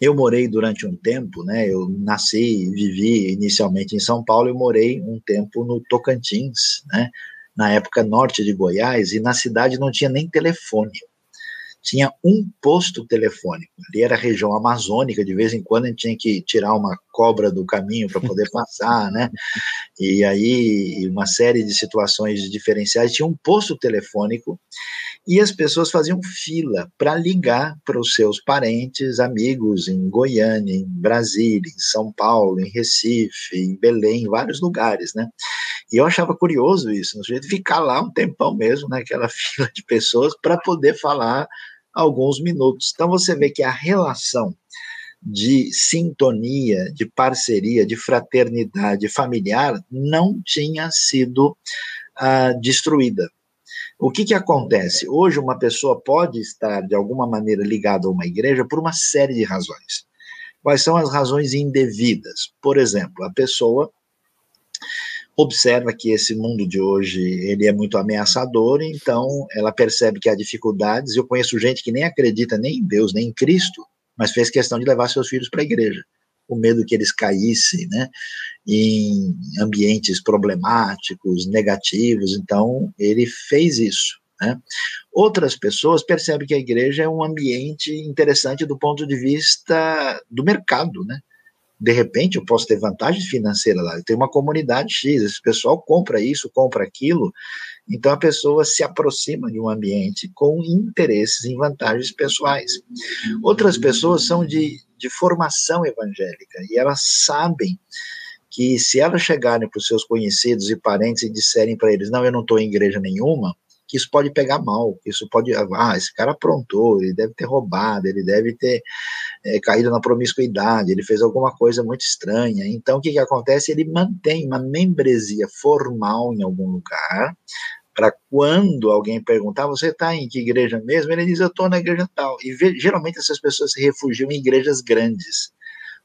eu morei durante um tempo, né? Eu nasci e vivi inicialmente em São Paulo, eu morei um tempo no Tocantins, né? Na época norte de Goiás, e na cidade não tinha nem telefone tinha um posto telefônico. Ali era a região amazônica, de vez em quando a gente tinha que tirar uma cobra do caminho para poder passar, né? E aí, uma série de situações diferenciais. Tinha um posto telefônico e as pessoas faziam fila para ligar para os seus parentes, amigos em Goiânia, em Brasília, em São Paulo, em Recife, em Belém, em vários lugares, né? E eu achava curioso isso, no jeito de ficar lá um tempão mesmo, naquela fila de pessoas, para poder falar alguns minutos. Então você vê que a relação de sintonia, de parceria, de fraternidade familiar não tinha sido uh, destruída. O que, que acontece? Hoje, uma pessoa pode estar, de alguma maneira, ligada a uma igreja por uma série de razões. Quais são as razões indevidas? Por exemplo, a pessoa observa que esse mundo de hoje ele é muito ameaçador, então ela percebe que há dificuldades. Eu conheço gente que nem acredita nem em Deus, nem em Cristo, mas fez questão de levar seus filhos para a igreja, com medo que eles caíssem, né, em ambientes problemáticos, negativos. Então ele fez isso. Né? Outras pessoas percebem que a igreja é um ambiente interessante do ponto de vista do mercado, né? De repente eu posso ter vantagem financeira lá. Eu tenho uma comunidade X, esse pessoal compra isso, compra aquilo. Então a pessoa se aproxima de um ambiente com interesses em vantagens pessoais. Outras pessoas são de, de formação evangélica e elas sabem que se elas chegarem para os seus conhecidos e parentes e disserem para eles, não, eu não estou em igreja nenhuma, que isso pode pegar mal, que isso pode, ah, esse cara aprontou, ele deve ter roubado, ele deve ter é, caído na promiscuidade, ele fez alguma coisa muito estranha. Então, o que, que acontece? Ele mantém uma membresia formal em algum lugar, para quando alguém perguntar, você está em que igreja mesmo? Ele diz, eu estou na igreja tal. E geralmente essas pessoas se refugiam em igrejas grandes,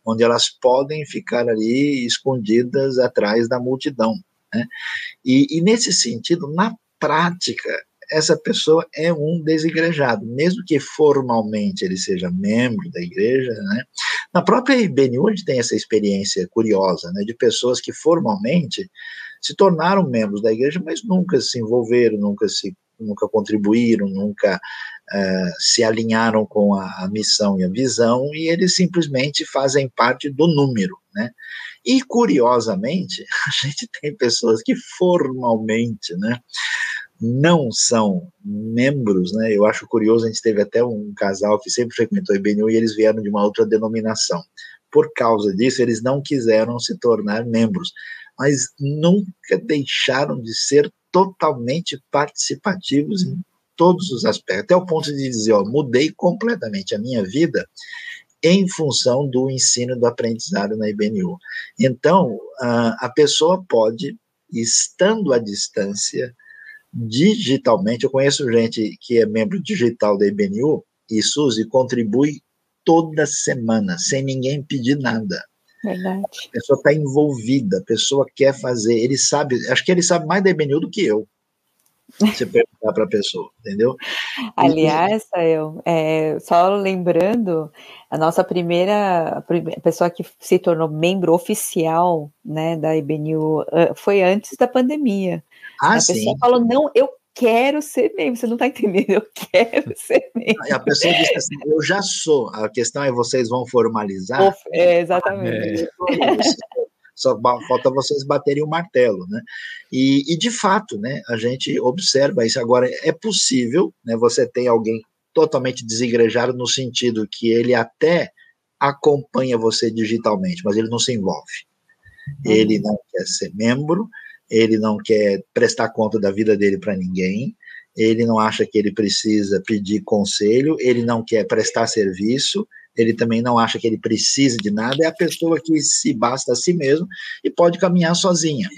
onde elas podem ficar ali escondidas atrás da multidão. Né? E, e nesse sentido, na prática, essa pessoa é um desigrejado, mesmo que formalmente ele seja membro da igreja, né? Na própria IBNU a gente tem essa experiência curiosa, né, de pessoas que formalmente se tornaram membros da igreja, mas nunca se envolveram, nunca se nunca contribuíram, nunca uh, se alinharam com a, a, missão e a visão, e eles simplesmente fazem parte do número, né? E, curiosamente, a gente tem pessoas que formalmente, né, não são membros, né? Eu acho curioso, a gente teve até um casal que sempre frequentou o IBNU e eles vieram de uma outra denominação. Por causa disso, eles não quiseram se tornar membros, mas nunca deixaram de ser totalmente participativos em todos os aspectos, até o ponto de dizer, ó, mudei completamente a minha vida em função do ensino do aprendizado na IBNU. Então, a pessoa pode, estando à distância, digitalmente, eu conheço gente que é membro digital da IBNU, e Suzy contribui toda semana, sem ninguém pedir nada. Verdade. A pessoa está envolvida, a pessoa quer fazer, ele sabe, acho que ele sabe mais da IBNU do que eu. Você perguntar para a pessoa, entendeu? Aliás, eu é, só lembrando, a nossa primeira a pessoa que se tornou membro oficial né, da IBNU foi antes da pandemia. Ah, a sim. pessoa falou: não, eu quero ser membro, você não está entendendo, eu quero ser membro. A pessoa disse assim, eu já sou, a questão é vocês vão formalizar? É, exatamente. É. Só falta vocês baterem o martelo, né? E, e, de fato, né, a gente observa isso. Agora, é possível, né, você tem alguém totalmente desigrejado no sentido que ele até acompanha você digitalmente, mas ele não se envolve. Ele não quer ser membro, ele não quer prestar conta da vida dele para ninguém, ele não acha que ele precisa pedir conselho, ele não quer prestar serviço, ele também não acha que ele precisa de nada, é a pessoa que se basta a si mesmo e pode caminhar sozinha.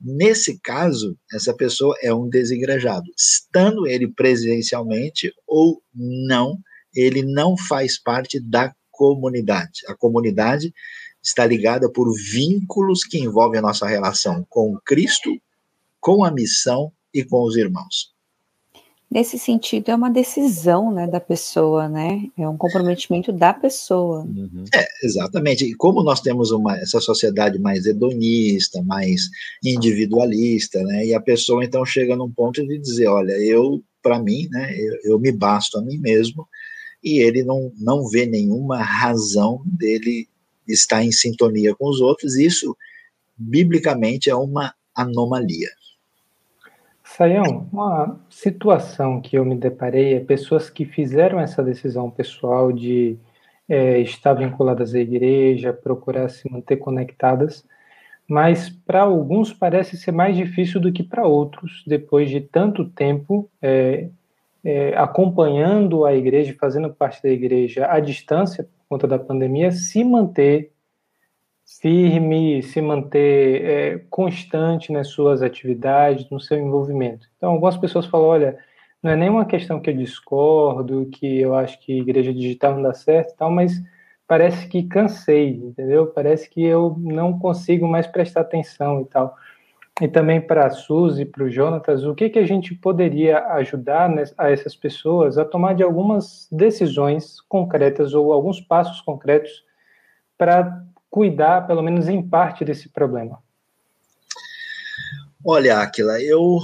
Nesse caso, essa pessoa é um desigrejado. Estando ele presencialmente ou não, ele não faz parte da comunidade. A comunidade está ligada por vínculos que envolvem a nossa relação com Cristo, com a missão e com os irmãos. Nesse sentido, é uma decisão né, da pessoa, né? É um comprometimento da pessoa. Uhum. É, exatamente. E como nós temos uma, essa sociedade mais hedonista, mais individualista, né? E a pessoa então chega num ponto de dizer, olha, eu, para mim, né, eu, eu me basto a mim mesmo, e ele não, não vê nenhuma razão dele está em sintonia com os outros, isso, biblicamente, é uma anomalia. Saião, uma situação que eu me deparei é pessoas que fizeram essa decisão pessoal de é, estar vinculadas à igreja, procurar se manter conectadas, mas para alguns parece ser mais difícil do que para outros, depois de tanto tempo é, é, acompanhando a igreja, fazendo parte da igreja à distância, conta da pandemia, se manter firme, se manter é, constante nas suas atividades, no seu envolvimento. Então, algumas pessoas falam, olha, não é nenhuma questão que eu discordo, que eu acho que igreja digital não dá certo, tal, mas parece que cansei, entendeu? Parece que eu não consigo mais prestar atenção e tal. E também para a Suzy e para o Jonatas, o que, que a gente poderia ajudar a essas pessoas a tomar de algumas decisões concretas ou alguns passos concretos para cuidar, pelo menos em parte, desse problema? Olha, Aquila, eu,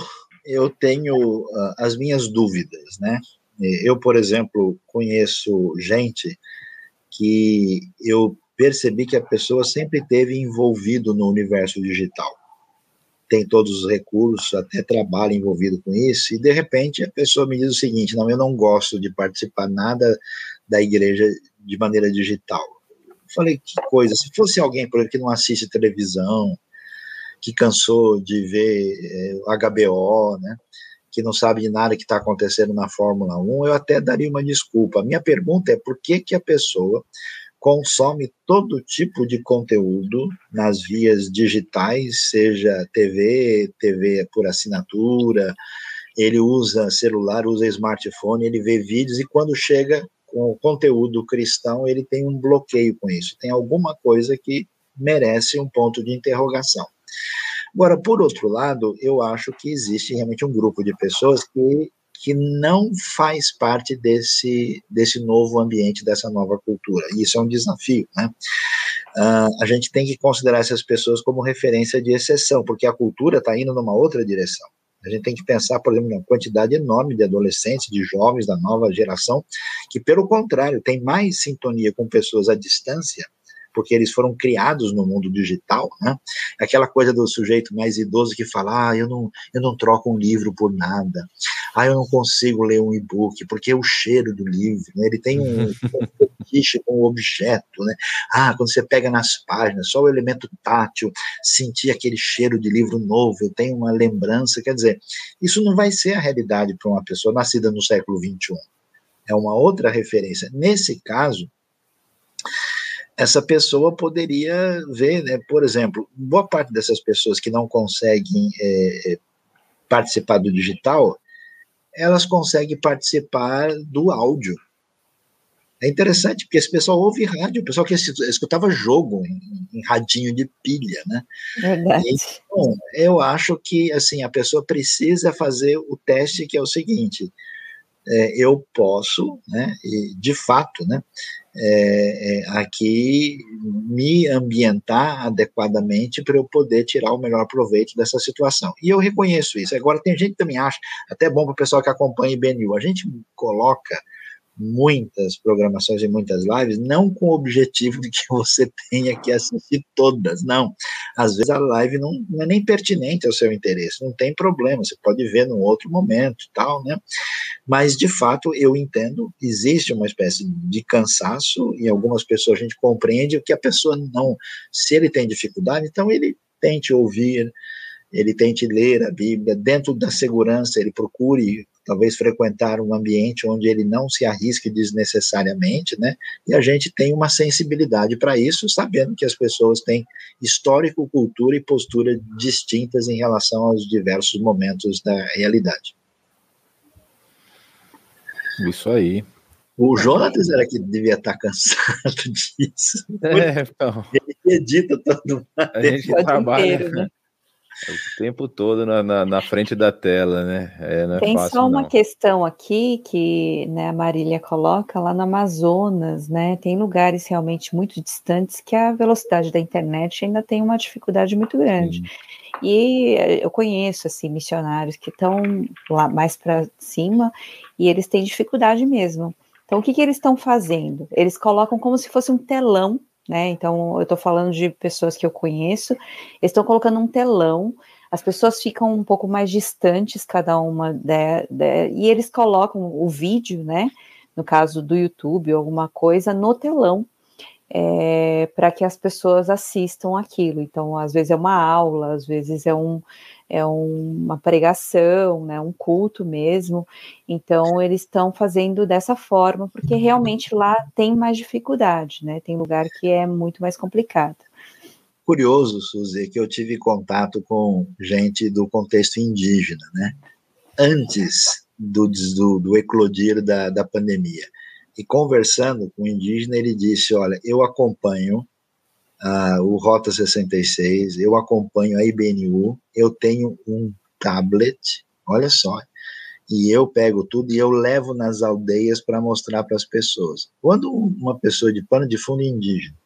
eu tenho uh, as minhas dúvidas, né? Eu, por exemplo, conheço gente que eu percebi que a pessoa sempre teve envolvido no universo digital tem todos os recursos, até trabalho envolvido com isso, e de repente a pessoa me diz o seguinte: não, eu não gosto de participar nada da igreja de maneira digital. Falei, que coisa, se fosse alguém, por que não assiste televisão, que cansou de ver é, o HBO, né, que não sabe de nada que está acontecendo na Fórmula 1, eu até daria uma desculpa. A minha pergunta é por que, que a pessoa consome todo tipo de conteúdo nas vias digitais, seja TV, TV por assinatura, ele usa celular, usa smartphone, ele vê vídeos e quando chega com o conteúdo cristão, ele tem um bloqueio com isso. Tem alguma coisa que merece um ponto de interrogação. Agora, por outro lado, eu acho que existe realmente um grupo de pessoas que que não faz parte desse, desse novo ambiente, dessa nova cultura. E isso é um desafio, né? Uh, a gente tem que considerar essas pessoas como referência de exceção, porque a cultura está indo numa outra direção. A gente tem que pensar, por exemplo, na quantidade enorme de adolescentes, de jovens da nova geração, que, pelo contrário, tem mais sintonia com pessoas à distância porque eles foram criados no mundo digital, né? Aquela coisa do sujeito mais idoso que fala, ah, eu não, eu não troco um livro por nada, ah, eu não consigo ler um e-book, porque é o cheiro do livro, né? ele tem um, um com o objeto, né? Ah, quando você pega nas páginas, só o elemento tátil, sentir aquele cheiro de livro novo, eu tenho uma lembrança, quer dizer, isso não vai ser a realidade para uma pessoa nascida no século XXI. É uma outra referência. Nesse caso, essa pessoa poderia ver, né, por exemplo, boa parte dessas pessoas que não conseguem é, participar do digital, elas conseguem participar do áudio. É interessante, porque esse pessoal ouve rádio, o pessoal que escutava jogo em, em radinho de pilha, né? Verdade. Então, eu acho que, assim, a pessoa precisa fazer o teste que é o seguinte, é, eu posso, né, e de fato, né, é, é, aqui me ambientar adequadamente para eu poder tirar o melhor proveito dessa situação. E eu reconheço isso. Agora, tem gente que também acha, até bom para o pessoal que acompanha IBNU, a gente coloca muitas programações e muitas lives, não com o objetivo de que você tenha que assistir todas, não. Às vezes a live não, não, é nem pertinente ao seu interesse, não tem problema, você pode ver num outro momento e tal, né? Mas, de fato, eu entendo, existe uma espécie de cansaço, e algumas pessoas a gente compreende que a pessoa não, se ele tem dificuldade, então ele tente ouvir, ele tente ler a Bíblia, dentro da segurança, ele procure talvez frequentar um ambiente onde ele não se arrisque desnecessariamente, né? E a gente tem uma sensibilidade para isso, sabendo que as pessoas têm histórico, cultura e postura distintas em relação aos diversos momentos da realidade. Isso aí. O Jonas era que devia estar cansado disso. É, então. Ele edita todo mundo. A gente trabalha. Inteiro, né? O tempo todo na, na, na, frente da tela, né? É, é Tem fácil, só uma não. questão aqui que né, a Marília coloca lá no Amazonas, né? Tem lugares realmente muito distantes que a velocidade da internet ainda tem uma dificuldade muito grande. Sim. E eh, eu conheço assim missionários que estão lá mais para cima e eles têm dificuldade mesmo. Então, o que, que eles estão fazendo? Eles colocam como se fosse um telão né? Então, eu estou falando de pessoas que eu conheço, estão colocando um telão, as pessoas ficam um pouco mais distantes, cada uma, de, de, e eles colocam o vídeo, né? No caso do YouTube ou alguma coisa, no telão, é, para que as pessoas assistam aquilo. Então, às vezes é uma aula, às vezes é um, é uma pregação, né, um culto mesmo. Então eles estão fazendo dessa forma porque realmente lá tem mais dificuldade, né? Tem lugar que é muito mais complicado. Curioso, Suzy, que eu tive contato com gente do contexto indígena, né? Antes do, do, do eclodir da, da pandemia. E conversando com o indígena, ele disse: Olha, eu acompanho uh, o Rota 66, eu acompanho a IBNU, eu tenho um tablet, olha só, e eu pego tudo e eu levo nas aldeias para mostrar para as pessoas. Quando uma pessoa de pano de fundo indígena,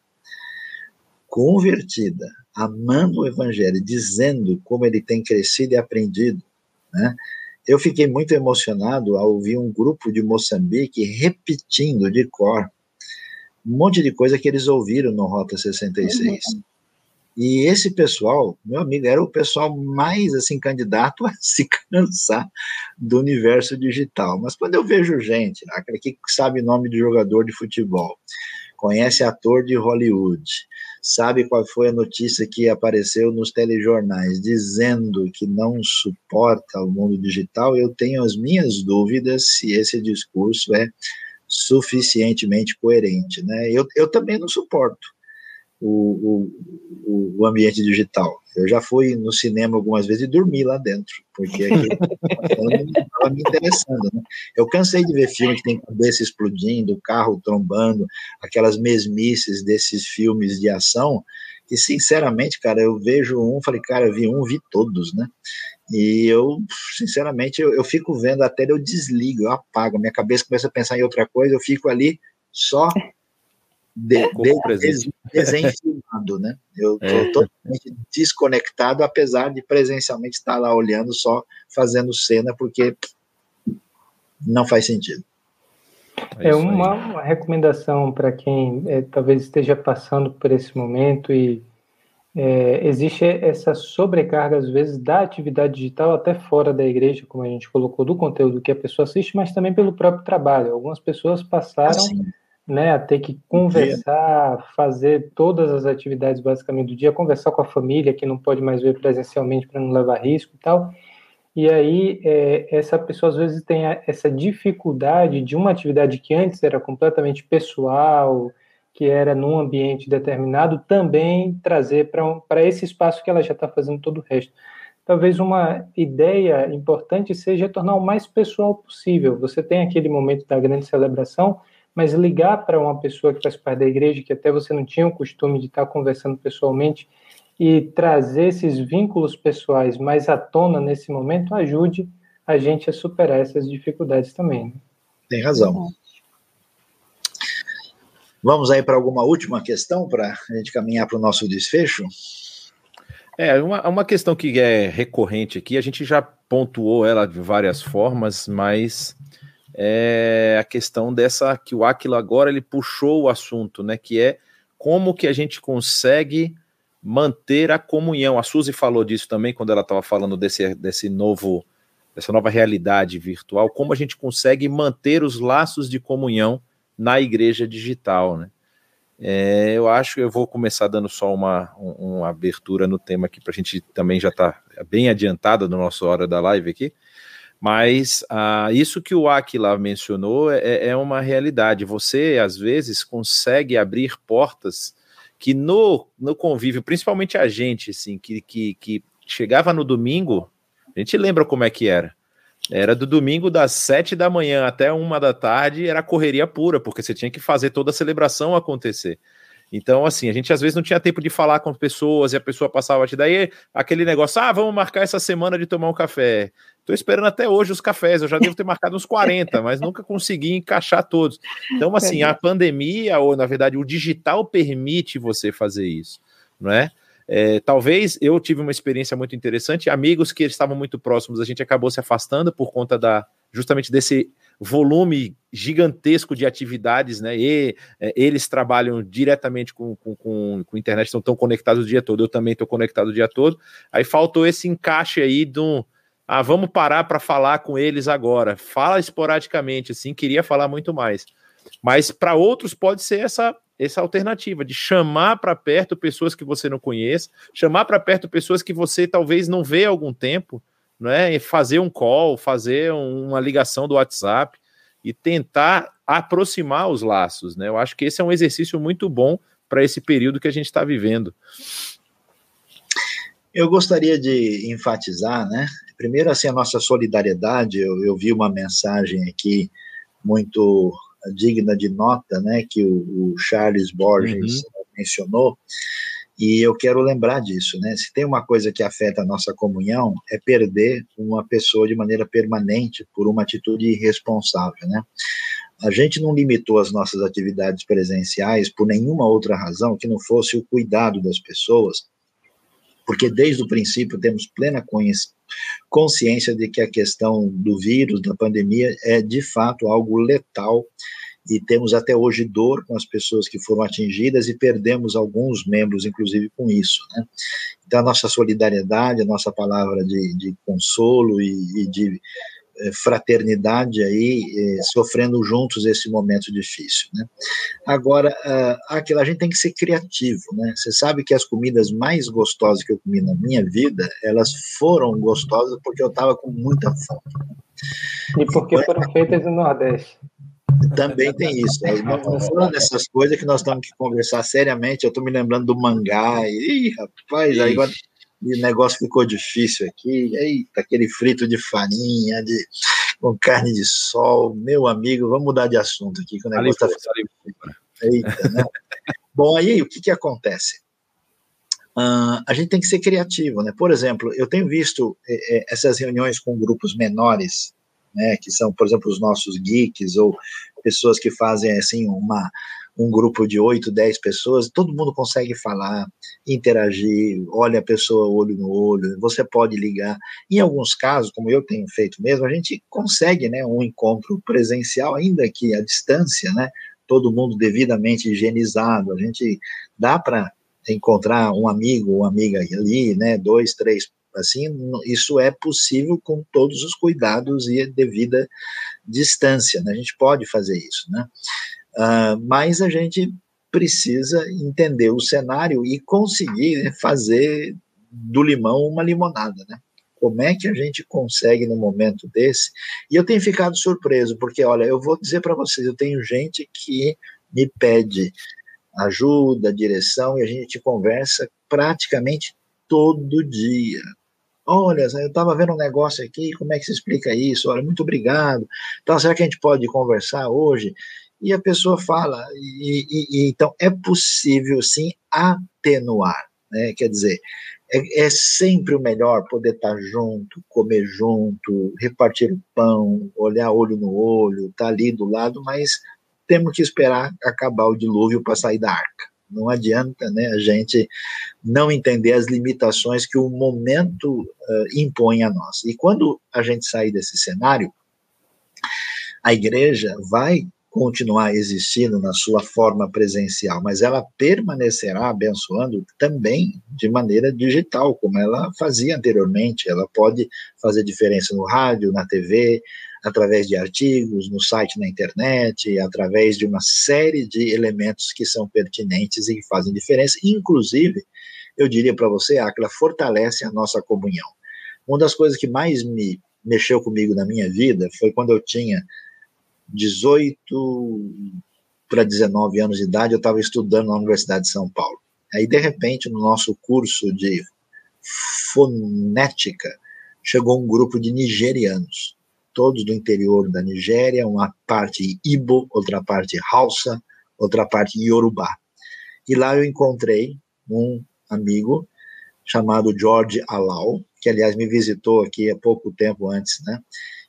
convertida, amando o evangelho, dizendo como ele tem crescido e aprendido, né? Eu fiquei muito emocionado ao ouvir um grupo de Moçambique repetindo de cor um monte de coisa que eles ouviram no Rota 66. Uhum. E esse pessoal, meu amigo, era o pessoal mais assim candidato a se cansar do universo digital. Mas quando eu vejo gente, aquele que sabe nome de jogador de futebol, conhece ator de Hollywood, sabe qual foi a notícia que apareceu nos telejornais dizendo que não suporta o mundo digital, eu tenho as minhas dúvidas se esse discurso é suficientemente coerente. Né? Eu, eu também não suporto o, o, o ambiente digital. Eu já fui no cinema algumas vezes e dormi lá dentro, porque estava me interessando. Né? Eu cansei de ver filme que tem cabeça explodindo, carro trombando, aquelas mesmices desses filmes de ação, que sinceramente, cara, eu vejo um, falei, cara, vi um, vi todos, né? E eu, sinceramente, eu, eu fico vendo a tela, eu desligo, eu apago, minha cabeça começa a pensar em outra coisa, eu fico ali só de, de, desenfilmado, né? Eu estou é. totalmente desconectado, apesar de presencialmente estar lá olhando, só fazendo cena, porque não faz sentido. É, é uma, uma, recomendação para quem é, talvez esteja passando por esse momento e é, existe essa sobrecarga, às vezes, da atividade digital até fora da igreja, como a gente colocou, do conteúdo que a pessoa assiste, mas também pelo próprio trabalho. Algumas pessoas passaram assim. Né, a ter que conversar, fazer todas as atividades basicamente do dia, conversar com a família, que não pode mais ver presencialmente para não levar risco e tal. E aí, é, essa pessoa às vezes tem essa dificuldade de uma atividade que antes era completamente pessoal, que era num ambiente determinado, também trazer para um, esse espaço que ela já está fazendo todo o resto. Talvez uma ideia importante seja tornar o mais pessoal possível. Você tem aquele momento da grande celebração, mas ligar para uma pessoa que faz parte da igreja, que até você não tinha o costume de estar conversando pessoalmente, e trazer esses vínculos pessoais mais à tona nesse momento ajude a gente a superar essas dificuldades também. Né? Tem razão. Vamos aí para alguma última questão para a gente caminhar para o nosso desfecho? É, uma, uma questão que é recorrente aqui, a gente já pontuou ela de várias formas, mas é a questão dessa que o Aquila agora ele puxou o assunto, né? Que é como que a gente consegue manter a comunhão. A Suzy falou disso também quando ela estava falando desse, desse novo, dessa nova realidade virtual, como a gente consegue manter os laços de comunhão na igreja digital, né? É, eu acho que eu vou começar dando só uma, uma abertura no tema aqui, para a gente também já estar tá bem adiantado no nosso hora da live aqui. Mas ah, isso que o Aquila mencionou é, é uma realidade. Você, às vezes, consegue abrir portas que no, no convívio, principalmente a gente, assim, que, que, que chegava no domingo, a gente lembra como é que era. Era do domingo das sete da manhã até uma da tarde, era correria pura, porque você tinha que fazer toda a celebração acontecer. Então, assim, a gente às vezes não tinha tempo de falar com pessoas e a pessoa passava te daí aquele negócio, ah, vamos marcar essa semana de tomar um café. Tô esperando até hoje os cafés, eu já devo ter marcado uns 40, mas nunca consegui encaixar todos. Então, assim, a pandemia, ou na verdade o digital permite você fazer isso, não é? É, talvez eu tive uma experiência muito interessante. Amigos que estavam muito próximos, a gente acabou se afastando por conta da justamente desse volume gigantesco de atividades, né? E é, eles trabalham diretamente com, com, com, com internet, estão tão conectados o dia todo. Eu também estou conectado o dia todo. Aí faltou esse encaixe aí do ah, vamos parar para falar com eles agora. Fala esporadicamente, assim, queria falar muito mais. Mas para outros pode ser essa essa alternativa de chamar para perto pessoas que você não conhece, chamar para perto pessoas que você talvez não vê há algum tempo, é? E fazer um call, fazer uma ligação do WhatsApp e tentar aproximar os laços, né? Eu acho que esse é um exercício muito bom para esse período que a gente está vivendo. Eu gostaria de enfatizar, né? Primeiro, assim, a nossa solidariedade. Eu, eu vi uma mensagem aqui muito digna de nota, né, que o, o Charles Borges uhum. mencionou, e eu quero lembrar disso, né? Se tem uma coisa que afeta a nossa comunhão, é perder uma pessoa de maneira permanente por uma atitude irresponsável, né? A gente não limitou as nossas atividades presenciais por nenhuma outra razão que não fosse o cuidado das pessoas, porque desde o princípio temos plena consciência de que a questão do vírus, da pandemia, é de fato algo letal e temos até hoje dor com as pessoas que foram atingidas e perdemos alguns membros, inclusive, com isso. Né? Então, a nossa solidariedade, a nossa palavra de, de consolo e, e de eh, fraternidade aí, eh, sofrendo juntos esse momento difícil, né? Agora, uh, aquilo, a gente tem que ser criativo, né? Você sabe que as comidas mais gostosas que eu comi na minha vida, elas foram gostosas porque eu estava com muita fome. E porque então, foram feitas no Nordeste. Também tem isso. Não, não falando dessas coisas que nós temos que conversar seriamente. Eu estou me lembrando do mangá. E, ih, rapaz, aí agora o negócio ficou difícil aqui. Eita, aquele frito de farinha, de, com carne de sol. Meu amigo, vamos mudar de assunto aqui, que o negócio está ficando. Eita, né? Bom, aí o que, que acontece? Uh, a gente tem que ser criativo, né? Por exemplo, eu tenho visto eh, eh, essas reuniões com grupos menores né, que são, por exemplo, os nossos geeks ou pessoas que fazem assim uma um grupo de oito, dez pessoas, todo mundo consegue falar, interagir, olha a pessoa olho no olho, você pode ligar. Em alguns casos, como eu tenho feito mesmo, a gente consegue, né, um encontro presencial, ainda que à distância, né, todo mundo devidamente higienizado, a gente dá para encontrar um amigo, uma amiga ali, né, dois, três, assim, isso é possível com todos os cuidados e devida distância, né, a gente pode fazer isso, né, uh, mas a gente precisa entender o cenário e conseguir fazer do limão uma limonada, né, como é que a gente consegue no momento desse? E eu tenho ficado surpreso, porque, olha, eu vou dizer para vocês, eu tenho gente que me pede ajuda, direção, e a gente conversa praticamente todo dia. Olha, eu estava vendo um negócio aqui, como é que se explica isso? Olha, muito obrigado. Então, será que a gente pode conversar hoje? E a pessoa fala, e, e, e então é possível sim atenuar, né? Quer dizer, é, é, sempre o melhor poder estar junto, comer junto, repartir o pão, olhar olho no olho, estar tá ali do lado, mas temos que esperar acabar o dilúvio para sair da arca. Não adianta né, a gente não entender as limitações que o momento uh, impõe a nós. E quando a gente sair desse cenário, a igreja vai continuar existindo na sua forma presencial, mas ela permanecerá abençoando também de maneira digital, como ela fazia anteriormente. Ela pode fazer diferença no rádio, na TV, através de artigos, no site, na internet, através de uma série de elementos que são pertinentes e que fazem diferença. Inclusive, eu diria para você, Aquila, fortalece a nossa comunhão. Uma das coisas que mais me mexeu comigo na minha vida foi quando eu tinha 18 para 19 anos de idade, eu estava estudando na Universidade de São Paulo. Aí, de repente, no nosso curso de fonética, chegou um grupo de nigerianos todos do interior da Nigéria, uma parte Ibo, outra parte Hausa, outra parte Yorubá. E lá eu encontrei um amigo chamado George Alau, que aliás me visitou aqui há pouco tempo antes, né?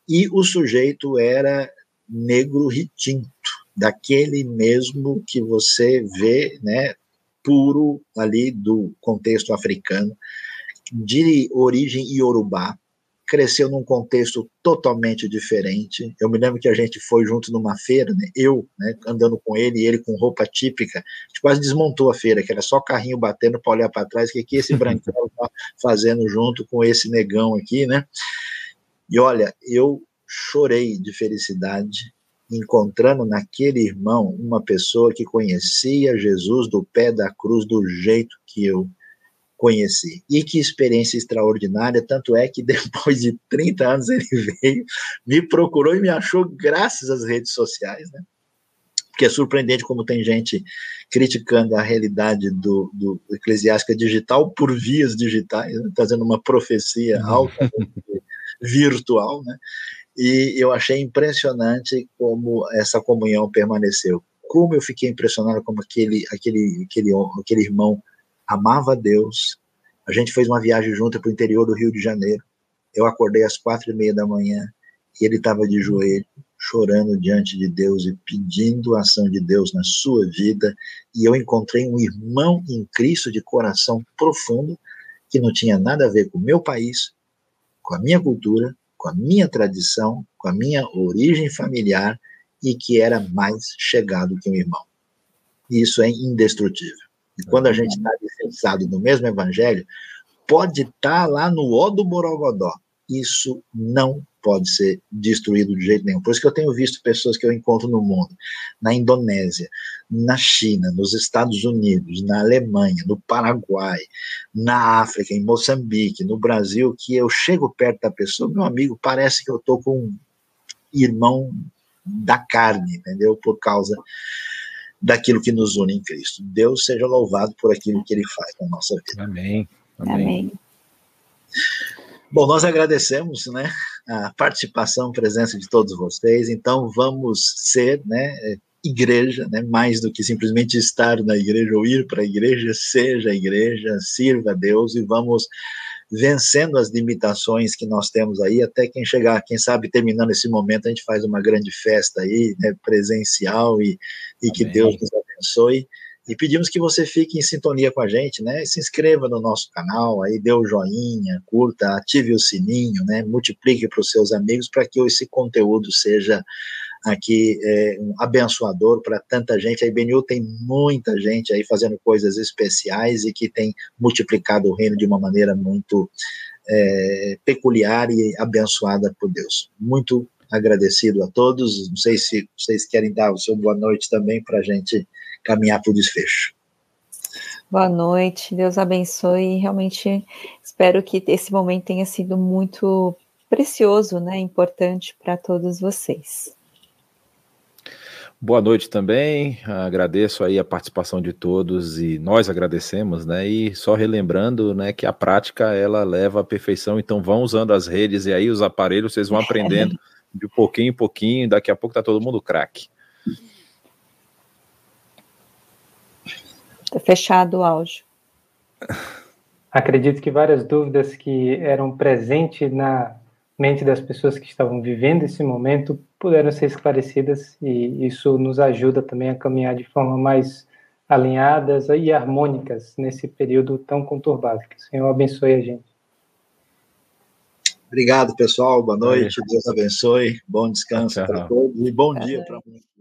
E o sujeito era negro retinto, daquele mesmo que você vê, né, puro ali do contexto africano, de origem iorubá, cresceu num contexto totalmente diferente. Eu me lembro que a gente foi junto numa feira, né? eu né, andando com ele, e ele com roupa típica, a gente quase desmontou a feira, que era só carrinho batendo para olhar para trás, o que, que esse branquelo está fazendo junto com esse negão aqui, né? E olha, eu chorei de felicidade encontrando naquele irmão uma pessoa que conhecia Jesus do pé da cruz do jeito que eu conheci. E que experiência extraordinária, tanto é que depois de 30 anos ele veio, me procurou e me achou graças às redes sociais, né? Porque é surpreendente como tem gente criticando a realidade do, do eclesiástica digital por vias digitais, né? fazendo uma profecia uhum. alta virtual, né? E eu achei impressionante como essa comunhão permaneceu. Como eu fiquei impressionado como aquele aquele aquele aquele irmão amava a Deus. A gente fez uma viagem junto para o interior do Rio de Janeiro. Eu acordei às quatro e meia da manhã e ele estava de joelho, chorando diante de Deus e pedindo a ação de Deus na sua vida. E eu encontrei um irmão em Cristo de coração profundo que não tinha nada a ver com o meu país, com a minha cultura, com a minha tradição, com a minha origem familiar e que era mais chegado que um irmão. Isso é indestrutível. E quando a gente está licenciado no mesmo evangelho, pode estar tá lá no ó do Borogodó. Isso não pode ser destruído de jeito nenhum. Por isso que eu tenho visto pessoas que eu encontro no mundo, na Indonésia, na China, nos Estados Unidos, na Alemanha, no Paraguai, na África, em Moçambique, no Brasil, que eu chego perto da pessoa, meu amigo, parece que eu estou com um irmão da carne, entendeu? Por causa daquilo que nos une em Cristo. Deus seja louvado por aquilo que ele faz na nossa vida. Amém. Amém. Amém. Bom, nós agradecemos, né, a participação, a presença de todos vocês. Então, vamos ser, né, igreja, né, mais do que simplesmente estar na igreja ou ir para a igreja, seja a igreja, sirva a Deus e vamos vencendo as limitações que nós temos aí, até quem chegar, quem sabe, terminando esse momento, a gente faz uma grande festa aí, né, presencial, e, e que Deus nos abençoe. E pedimos que você fique em sintonia com a gente, né? Se inscreva no nosso canal, aí dê o joinha, curta, ative o sininho, né? Multiplique para os seus amigos para que esse conteúdo seja aqui é, um abençoador para tanta gente. A IBNU tem muita gente aí fazendo coisas especiais e que tem multiplicado o reino de uma maneira muito é, peculiar e abençoada por Deus. Muito agradecido a todos. Não sei se vocês querem dar o seu boa noite também para a gente caminhar para o desfecho. Boa noite, Deus abençoe. Realmente espero que esse momento tenha sido muito precioso, né? Importante para todos vocês. Boa noite também, agradeço aí a participação de todos e nós agradecemos, né? E só relembrando, né, que a prática ela leva à perfeição, então vão usando as redes e aí os aparelhos, vocês vão aprendendo de pouquinho em pouquinho, daqui a pouco tá todo mundo craque. Tá fechado o áudio. Acredito que várias dúvidas que eram presentes na mente das pessoas que estavam vivendo esse momento puderam ser esclarecidas e isso nos ajuda também a caminhar de forma mais alinhadas e harmônicas nesse período tão conturbado. Que o Senhor abençoe a gente. Obrigado, pessoal. Boa noite. Deus abençoe. Bom descanso para todos e bom dia para muitos.